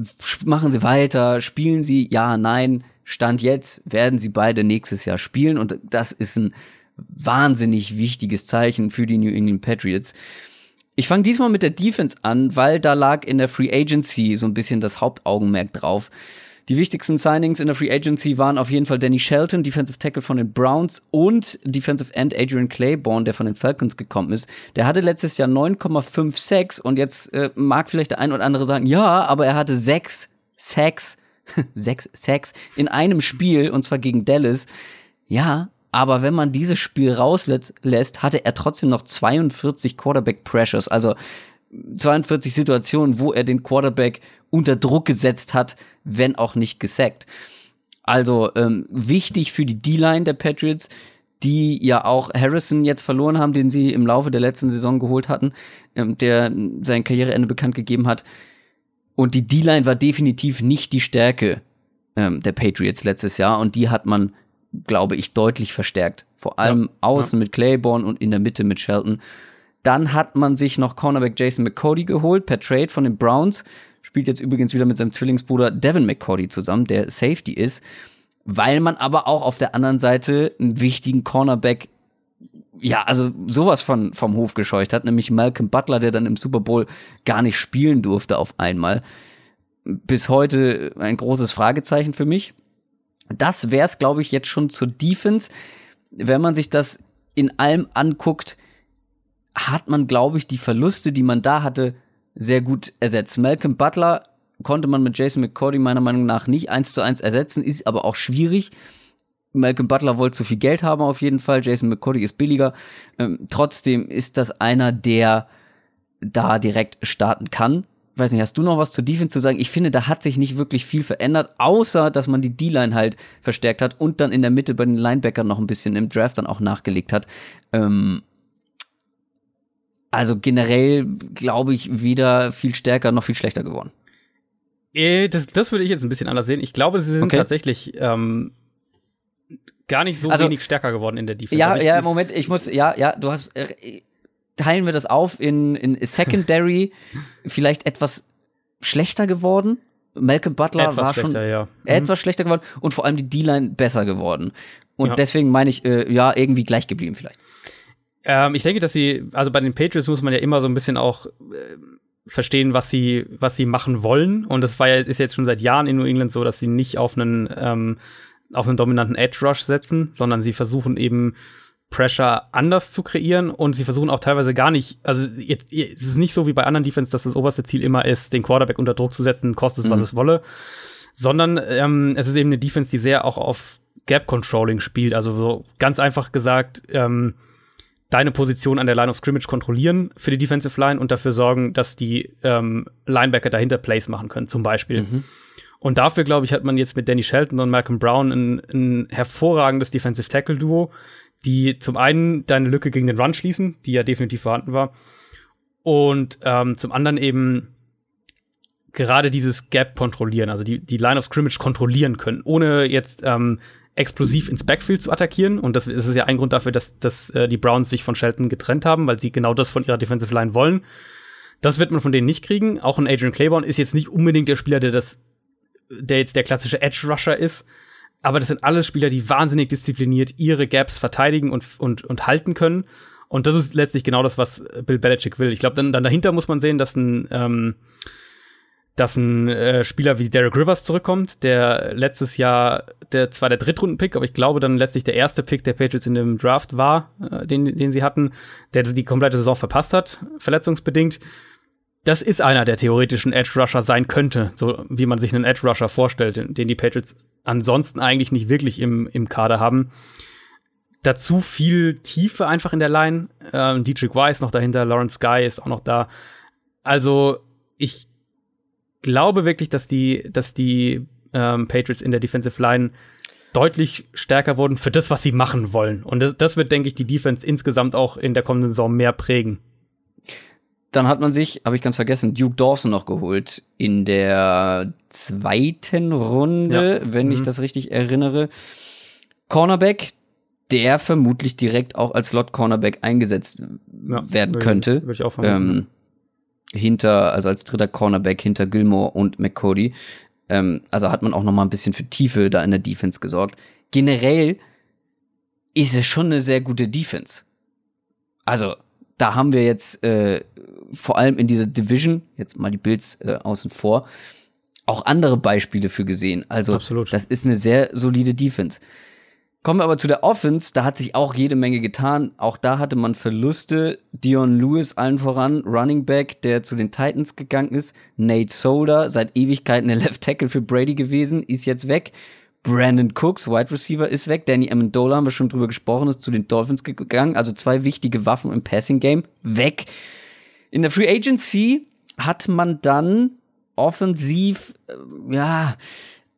machen sie weiter, spielen sie, ja, nein, Stand jetzt werden sie beide nächstes Jahr spielen und das ist ein wahnsinnig wichtiges Zeichen für die New England Patriots. Ich fange diesmal mit der Defense an, weil da lag in der Free Agency so ein bisschen das Hauptaugenmerk drauf. Die wichtigsten Signings in der Free Agency waren auf jeden Fall Danny Shelton, Defensive Tackle von den Browns und Defensive End Adrian Claiborne, der von den Falcons gekommen ist. Der hatte letztes Jahr 9,5 Sacks und jetzt äh, mag vielleicht der ein oder andere sagen, ja, aber er hatte sechs Sacks, sechs Sacks in einem Spiel und zwar gegen Dallas. Ja, aber wenn man dieses Spiel rauslässt, hatte er trotzdem noch 42 Quarterback Pressures, also 42 Situationen, wo er den Quarterback unter Druck gesetzt hat, wenn auch nicht gesackt. Also ähm, wichtig für die D-Line der Patriots, die ja auch Harrison jetzt verloren haben, den sie im Laufe der letzten Saison geholt hatten, ähm, der sein Karriereende bekannt gegeben hat. Und die D-Line war definitiv nicht die Stärke ähm, der Patriots letztes Jahr und die hat man, glaube ich, deutlich verstärkt. Vor allem ja, außen ja. mit Claiborne und in der Mitte mit Shelton. Dann hat man sich noch Cornerback Jason McCody geholt per Trade von den Browns. Spielt jetzt übrigens wieder mit seinem Zwillingsbruder Devin McCody zusammen, der Safety ist. Weil man aber auch auf der anderen Seite einen wichtigen Cornerback ja, also sowas von vom Hof gescheucht hat, nämlich Malcolm Butler, der dann im Super Bowl gar nicht spielen durfte auf einmal. Bis heute ein großes Fragezeichen für mich. Das wäre es, glaube ich, jetzt schon zur Defense. Wenn man sich das in allem anguckt, hat man, glaube ich, die Verluste, die man da hatte, sehr gut ersetzt. Malcolm Butler konnte man mit Jason McCordy meiner Meinung nach nicht eins zu eins ersetzen, ist aber auch schwierig. Malcolm Butler wollte zu viel Geld haben auf jeden Fall, Jason McCordy ist billiger. Ähm, trotzdem ist das einer, der da direkt starten kann. Weiß nicht, hast du noch was zur Defense zu sagen? Ich finde, da hat sich nicht wirklich viel verändert, außer dass man die D-Line halt verstärkt hat und dann in der Mitte bei den Linebackern noch ein bisschen im Draft dann auch nachgelegt hat. Ähm, also generell glaube ich weder viel stärker noch viel schlechter geworden. Äh, das, das würde ich jetzt ein bisschen anders sehen. Ich glaube, sie sind okay. tatsächlich ähm, gar nicht so also, wenig stärker geworden in der Defense. Ja, also ja, Moment, ich muss, ja, ja, du hast, äh, teilen wir das auf in, in Secondary vielleicht etwas schlechter geworden. Malcolm Butler etwas war schon ja. etwas mhm. schlechter geworden und vor allem die D-Line besser geworden. Und ja. deswegen meine ich, äh, ja, irgendwie gleich geblieben vielleicht. Ähm, ich denke, dass sie, also bei den Patriots muss man ja immer so ein bisschen auch äh, verstehen, was sie, was sie machen wollen. Und das war ja, ist jetzt schon seit Jahren in New England so, dass sie nicht auf einen, ähm, auf einen dominanten Edge Rush setzen, sondern sie versuchen eben Pressure anders zu kreieren und sie versuchen auch teilweise gar nicht, also jetzt, es ist nicht so wie bei anderen Defense, dass das oberste Ziel immer ist, den Quarterback unter Druck zu setzen, kostet es, mhm. was es wolle, sondern ähm, es ist eben eine Defense, die sehr auch auf Gap Controlling spielt, also so ganz einfach gesagt, ähm, deine Position an der Line of Scrimmage kontrollieren für die Defensive Line und dafür sorgen, dass die ähm, Linebacker dahinter Plays machen können, zum Beispiel. Mhm. Und dafür, glaube ich, hat man jetzt mit Danny Shelton und Malcolm Brown ein, ein hervorragendes Defensive Tackle Duo, die zum einen deine Lücke gegen den Run schließen, die ja definitiv vorhanden war, und ähm, zum anderen eben gerade dieses Gap kontrollieren, also die, die Line of Scrimmage kontrollieren können, ohne jetzt ähm, explosiv ins Backfield zu attackieren. Und das ist ja ein Grund dafür, dass, dass äh, die Browns sich von Shelton getrennt haben, weil sie genau das von ihrer Defensive Line wollen. Das wird man von denen nicht kriegen. Auch ein Adrian Claiborne ist jetzt nicht unbedingt der Spieler, der das, der jetzt der klassische Edge Rusher ist. Aber das sind alles Spieler, die wahnsinnig diszipliniert ihre Gaps verteidigen und, und, und halten können. Und das ist letztlich genau das, was Bill Belichick will. Ich glaube, dann, dann dahinter muss man sehen, dass ein ähm, dass ein äh, Spieler wie Derek Rivers zurückkommt, der letztes Jahr der zwar der Drittrunden-Pick, aber ich glaube dann letztlich der erste Pick der Patriots in dem Draft war, äh, den, den sie hatten, der die komplette Saison verpasst hat, verletzungsbedingt. Das ist einer, der theoretischen Edge Rusher sein könnte, so wie man sich einen Edge Rusher vorstellt, den die Patriots ansonsten eigentlich nicht wirklich im, im Kader haben. Dazu viel Tiefe einfach in der Line. Ähm, Dietrich Weiss noch dahinter, Lawrence Guy ist auch noch da. Also ich glaube wirklich, dass die, dass die ähm, Patriots in der Defensive Line deutlich stärker wurden für das, was sie machen wollen. Und das, das wird, denke ich, die Defense insgesamt auch in der kommenden Saison mehr prägen. Dann hat man sich, habe ich ganz vergessen, Duke Dawson noch geholt in der zweiten Runde, ja. wenn mhm. ich das richtig erinnere. Cornerback, der vermutlich direkt auch als Slot-Cornerback eingesetzt ja, werden könnte. Würde ich auch ähm, hinter, also als dritter Cornerback hinter Gilmore und McCody. Ähm, also hat man auch noch mal ein bisschen für Tiefe da in der Defense gesorgt. Generell ist es schon eine sehr gute Defense. Also da haben wir jetzt äh, vor allem in dieser Division, jetzt mal die Bills äh, außen vor, auch andere Beispiele für gesehen. Also Absolut. das ist eine sehr solide Defense. Kommen wir aber zu der Offense, da hat sich auch jede Menge getan. Auch da hatte man Verluste. Dion Lewis allen voran, Running Back, der zu den Titans gegangen ist. Nate Solder, seit Ewigkeiten der Left Tackle für Brady gewesen, ist jetzt weg. Brandon Cooks, Wide Receiver, ist weg. Danny Amendola, haben wir schon drüber gesprochen, ist zu den Dolphins gegangen. Also zwei wichtige Waffen im Passing Game, weg. In der Free Agency hat man dann offensiv, äh, ja,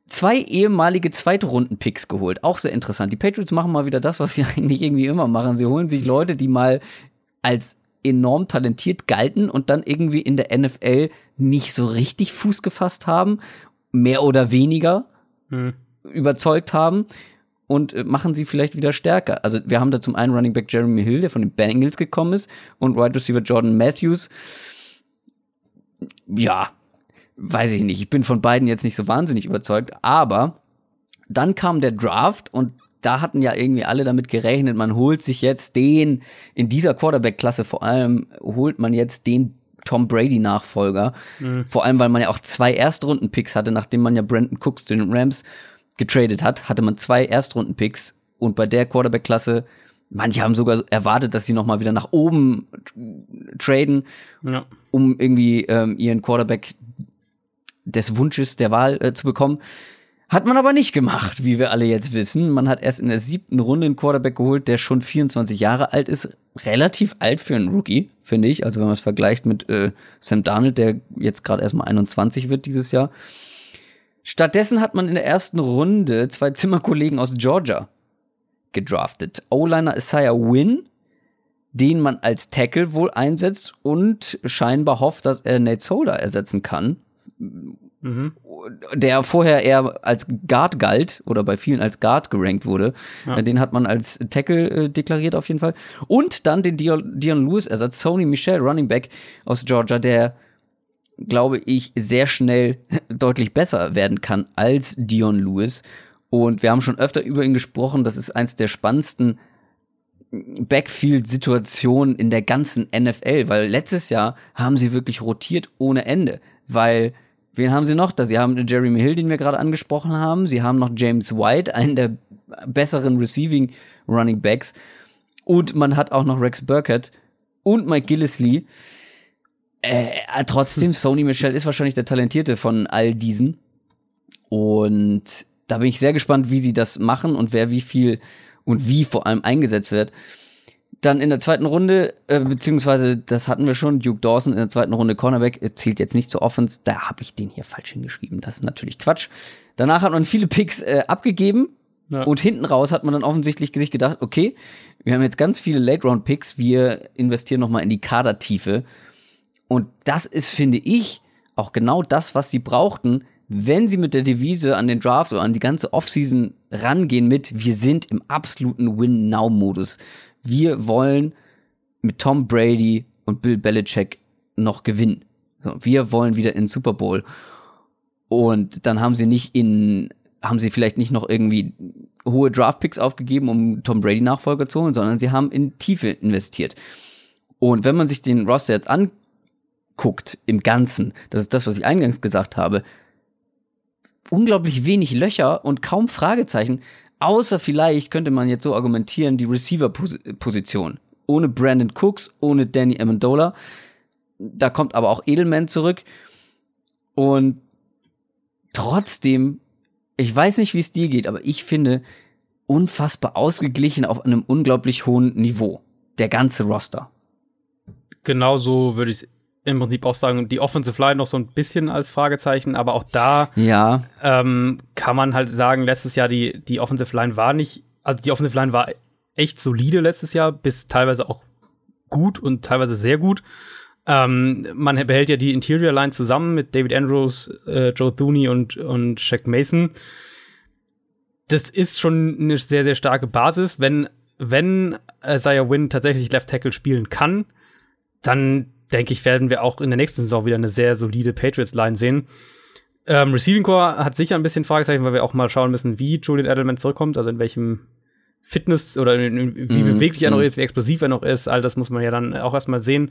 zwei ehemalige Zweitrunden-Picks geholt. Auch sehr interessant. Die Patriots machen mal wieder das, was sie eigentlich irgendwie immer machen. Sie holen sich Leute, die mal als enorm talentiert galten und dann irgendwie in der NFL nicht so richtig Fuß gefasst haben, mehr oder weniger hm. überzeugt haben und äh, machen sie vielleicht wieder stärker. Also wir haben da zum einen Running Back Jeremy Hill, der von den Bengals gekommen ist, und Wide Receiver Jordan Matthews. Ja, weiß ich nicht, ich bin von beiden jetzt nicht so wahnsinnig überzeugt, aber dann kam der Draft und da hatten ja irgendwie alle damit gerechnet, man holt sich jetzt den, in dieser Quarterback-Klasse vor allem, holt man jetzt den Tom Brady-Nachfolger. Mhm. Vor allem, weil man ja auch zwei Erstrunden-Picks hatte, nachdem man ja Brandon Cooks zu den Rams getradet hat, hatte man zwei Erstrunden-Picks und bei der Quarterback-Klasse Manche haben sogar erwartet, dass sie noch mal wieder nach oben traden, ja. um irgendwie ähm, ihren Quarterback des Wunsches der Wahl äh, zu bekommen. Hat man aber nicht gemacht, wie wir alle jetzt wissen. Man hat erst in der siebten Runde einen Quarterback geholt, der schon 24 Jahre alt ist. Relativ alt für einen Rookie, finde ich. Also wenn man es vergleicht mit äh, Sam Darnold, der jetzt gerade erst mal 21 wird dieses Jahr. Stattdessen hat man in der ersten Runde zwei Zimmerkollegen aus Georgia gedraftet. O-Liner Isaiah Wynn, den man als Tackle wohl einsetzt und scheinbar hofft, dass er Nate Solder ersetzen kann mhm. der vorher eher als Guard galt oder bei vielen als Guard gerankt wurde. Ja. Den hat man als Tackle äh, deklariert auf jeden Fall. Und dann den Dion, Dion Lewis Ersatz, Sony Michel, Running Back aus Georgia, der glaube ich sehr schnell deutlich besser werden kann als Dion Lewis. Und wir haben schon öfter über ihn gesprochen. Das ist eins der spannendsten Backfield-Situationen in der ganzen NFL, weil letztes Jahr haben sie wirklich rotiert ohne Ende weil wen haben sie noch? Da sie haben Jeremy Hill, den wir gerade angesprochen haben. Sie haben noch James White, einen der besseren Receiving Running Backs. Und man hat auch noch Rex Burkett und Mike Gillisley. Äh, trotzdem, Sony Michel ist wahrscheinlich der Talentierte von all diesen. Und da bin ich sehr gespannt, wie sie das machen und wer wie viel und wie vor allem eingesetzt wird. Dann in der zweiten Runde, äh, beziehungsweise das hatten wir schon, Duke Dawson in der zweiten Runde Cornerback, zählt jetzt nicht zur Offense, da habe ich den hier falsch hingeschrieben. Das ist natürlich Quatsch. Danach hat man viele Picks äh, abgegeben ja. und hinten raus hat man dann offensichtlich sich gedacht, okay, wir haben jetzt ganz viele Late-Round-Picks, wir investieren nochmal in die Kadertiefe. Und das ist, finde ich, auch genau das, was sie brauchten, wenn sie mit der Devise an den Draft oder an die ganze Offseason rangehen mit, wir sind im absoluten Win-Now-Modus. Wir wollen mit Tom Brady und Bill Belichick noch gewinnen. wir wollen wieder in Super Bowl. Und dann haben sie nicht in, haben sie vielleicht nicht noch irgendwie hohe Draft-Picks aufgegeben, um Tom Brady Nachfolger zu holen, sondern sie haben in Tiefe investiert. Und wenn man sich den Roster jetzt anguckt, im Ganzen, das ist das, was ich eingangs gesagt habe, unglaublich wenig Löcher und kaum Fragezeichen, außer vielleicht könnte man jetzt so argumentieren, die Receiver-Position. Ohne Brandon Cooks, ohne Danny Amendola. Da kommt aber auch Edelman zurück. Und trotzdem, ich weiß nicht, wie es dir geht, aber ich finde unfassbar ausgeglichen auf einem unglaublich hohen Niveau. Der ganze Roster. Genauso würde ich im Prinzip auch sagen, die Offensive Line noch so ein bisschen als Fragezeichen, aber auch da ja. ähm, kann man halt sagen, letztes Jahr die, die Offensive Line war nicht, also die Offensive Line war echt solide letztes Jahr, bis teilweise auch gut und teilweise sehr gut. Ähm, man behält ja die Interior Line zusammen mit David Andrews, äh, Joe Thuney und, und Shaq Mason. Das ist schon eine sehr, sehr starke Basis. Wenn, wenn Isaiah Wynn tatsächlich Left Tackle spielen kann, dann denke ich, werden wir auch in der nächsten Saison wieder eine sehr solide Patriots-Line sehen. Ähm, Receiving Core hat sicher ein bisschen Fragezeichen, weil wir auch mal schauen müssen, wie Julian Edelman zurückkommt, also in welchem Fitness oder in, in, wie mm, beweglich er noch mhm. ist, wie explosiv er noch ist. All das muss man ja dann auch erstmal sehen.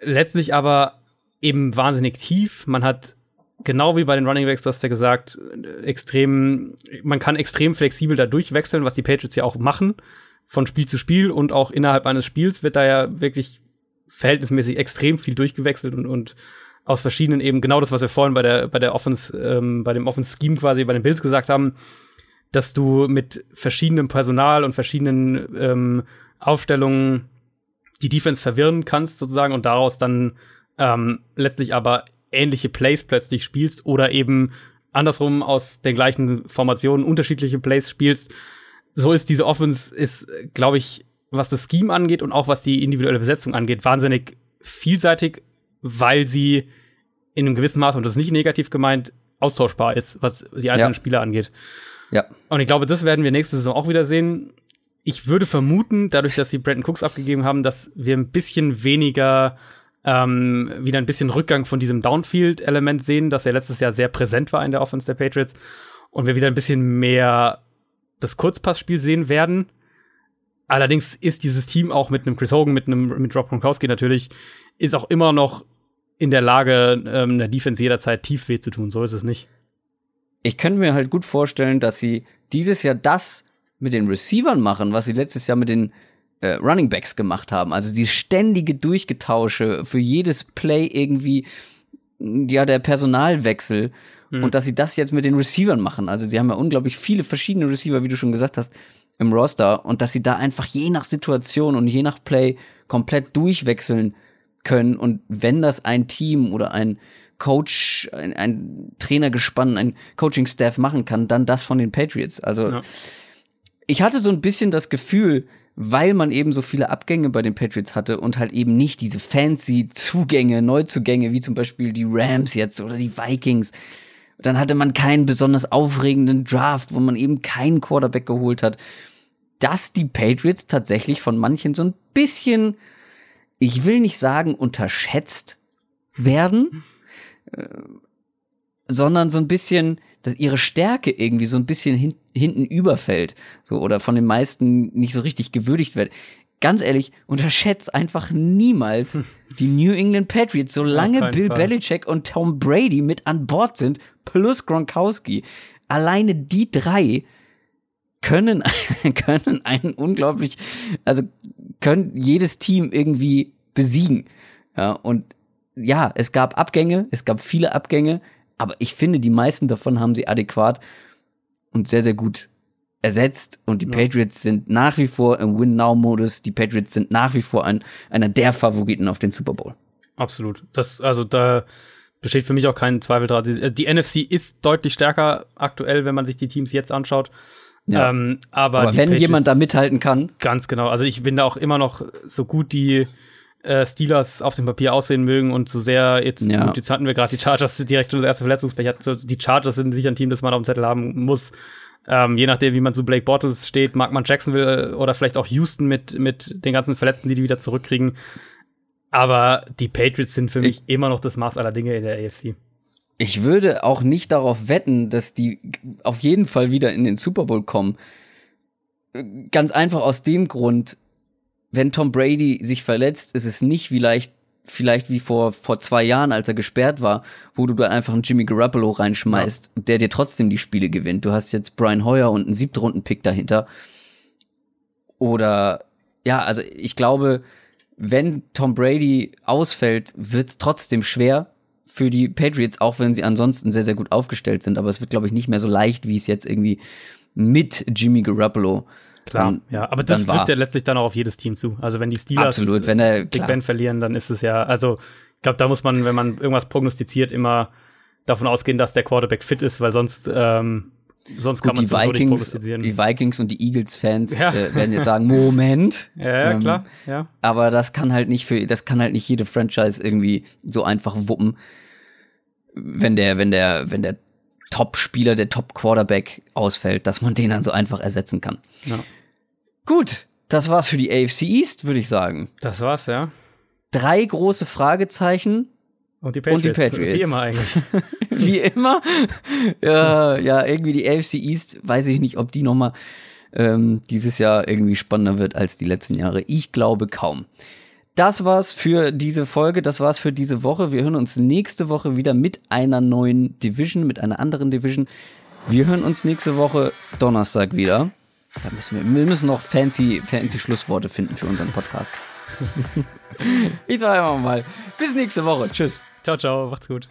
Letztlich aber eben wahnsinnig tief. Man hat genau wie bei den Running Backs, du hast ja gesagt, extrem, man kann extrem flexibel da durchwechseln, was die Patriots ja auch machen, von Spiel zu Spiel und auch innerhalb eines Spiels wird da ja wirklich verhältnismäßig extrem viel durchgewechselt und, und aus verschiedenen eben genau das, was wir vorhin bei der bei der Offense, ähm, bei dem Offense Scheme quasi bei den Bills gesagt haben, dass du mit verschiedenem Personal und verschiedenen ähm, Aufstellungen die Defense verwirren kannst sozusagen und daraus dann ähm, letztlich aber ähnliche Plays plötzlich spielst oder eben andersrum aus den gleichen Formationen unterschiedliche Plays spielst. So ist diese Offense ist, glaube ich, was das Scheme angeht und auch was die individuelle Besetzung angeht, wahnsinnig vielseitig, weil sie in einem gewissen Maß, und das ist nicht negativ gemeint, austauschbar ist, was die einzelnen ja. Spieler angeht. Ja. Und ich glaube, das werden wir nächste Saison auch wieder sehen. Ich würde vermuten, dadurch, dass sie Brandon Cooks abgegeben haben, dass wir ein bisschen weniger ähm, wieder ein bisschen Rückgang von diesem Downfield-Element sehen, das ja letztes Jahr sehr präsent war in der Offense der Patriots. Und wir wieder ein bisschen mehr das Kurzpassspiel sehen werden. Allerdings ist dieses Team auch mit einem Chris Hogan, mit einem mit Rob Gronkowski natürlich, ist auch immer noch in der Lage, ähm, der Defense jederzeit tief weh zu tun. So ist es nicht. Ich könnte mir halt gut vorstellen, dass sie dieses Jahr das mit den Receivern machen, was sie letztes Jahr mit den äh, Running Backs gemacht haben. Also die ständige Durchgetausche für jedes Play irgendwie, ja, der Personalwechsel. Mhm. Und dass sie das jetzt mit den Receivern machen. Also sie haben ja unglaublich viele verschiedene Receiver, wie du schon gesagt hast im Roster und dass sie da einfach je nach Situation und je nach Play komplett durchwechseln können und wenn das ein Team oder ein Coach, ein, ein Trainergespann, ein Coaching-Staff machen kann, dann das von den Patriots. Also ja. ich hatte so ein bisschen das Gefühl, weil man eben so viele Abgänge bei den Patriots hatte und halt eben nicht diese fancy Zugänge, Neuzugänge, wie zum Beispiel die Rams jetzt oder die Vikings. Dann hatte man keinen besonders aufregenden Draft, wo man eben keinen Quarterback geholt hat dass die Patriots tatsächlich von manchen so ein bisschen, ich will nicht sagen unterschätzt werden, äh, sondern so ein bisschen, dass ihre Stärke irgendwie so ein bisschen hin, hinten überfällt, so oder von den meisten nicht so richtig gewürdigt wird. Ganz ehrlich, unterschätzt einfach niemals die New England Patriots, solange Bill Fall. Belichick und Tom Brady mit an Bord sind, plus Gronkowski. Alleine die drei können, können einen unglaublich, also können jedes Team irgendwie besiegen. Ja, und ja, es gab Abgänge, es gab viele Abgänge, aber ich finde, die meisten davon haben sie adäquat und sehr, sehr gut ersetzt. Und die Patriots sind nach wie vor im Win-Now-Modus. Die Patriots sind nach wie vor ein, einer der Favoriten auf den Super Bowl. Absolut. Das, also da besteht für mich auch kein Zweifel dran. Die, die NFC ist deutlich stärker aktuell, wenn man sich die Teams jetzt anschaut. Ja. Ähm, aber Aber wenn Patriots- jemand da mithalten kann, Ganz genau. Also ich bin da auch immer noch so gut die äh, Steelers auf dem Papier aussehen mögen und so sehr jetzt, Ja. gut, jetzt hatten wir gerade die Chargers direkt schon das erste Verletzungspech. Die Chargers sind sicher ein Team, das man auf dem Zettel haben muss. Ähm, je nachdem, wie man zu Blake Bortles steht, mag man Jacksonville oder vielleicht auch Houston mit, mit den ganzen Verletzten, die die wieder zurückkriegen. Aber die Patriots sind für mich immer noch das Maß aller Dinge in der AFC. ich würde auch nicht darauf wetten, dass die auf jeden Fall wieder in den Super Bowl kommen. Ganz einfach aus dem Grund, wenn Tom Brady sich verletzt, ist es nicht vielleicht, vielleicht wie vor, vor zwei Jahren, als er gesperrt war, wo du da einfach einen Jimmy Garoppolo reinschmeißt, der dir trotzdem die Spiele gewinnt. Du hast jetzt Brian Hoyer und einen Siebtrunden-Pick dahinter. Oder, ja, also ich glaube, wenn Tom Brady ausfällt, wird's trotzdem schwer für die Patriots, auch wenn sie ansonsten sehr, sehr gut aufgestellt sind. Aber es wird, glaube ich, nicht mehr so leicht, wie es jetzt irgendwie mit Jimmy Garoppolo Klar, dann, ja, aber das dann war. trifft ja letztlich dann auch auf jedes Team zu. Also wenn die Steelers Absolut, wenn er, Big Ben verlieren, dann ist es ja, also ich glaube, da muss man, wenn man irgendwas prognostiziert, immer davon ausgehen, dass der Quarterback fit ist, weil sonst, ähm, sonst kann gut, man die Vikings, prognostizieren. die Vikings und die Eagles-Fans Ja. äh, werden jetzt sagen, Moment. ja, ja, ähm, klar, ja. Aber das kann halt nicht für, das kann halt nicht jede Franchise irgendwie so einfach wuppen, wenn der, wenn der, wenn der Top-Spieler, der Top-Quarterback ausfällt, dass man den dann so einfach ersetzen kann. ja. Gut, das war's für die AFC East, würde ich sagen. Das war's, ja. Drei große Fragezeichen, Und die Und die Patriots. Patriots. Wie immer eigentlich. wie immer. ja, ja, irgendwie die AFC East, weiß ich nicht, ob die noch mal ähm, dieses Jahr irgendwie spannender wird als die letzten Jahre. Ich glaube kaum. Das war's für diese Folge, das war's für diese Woche. Wir hören uns nächste Woche wieder mit einer neuen Division, mit einer anderen Division. Wir hören uns nächste Woche Donnerstag wieder. Da müssen wir, wir müssen noch fancy, fancy Schlussworte finden für unseren Podcast. ich sage einfach mal, bis nächste Woche. Tschüss. ciao, ciao, macht's gut.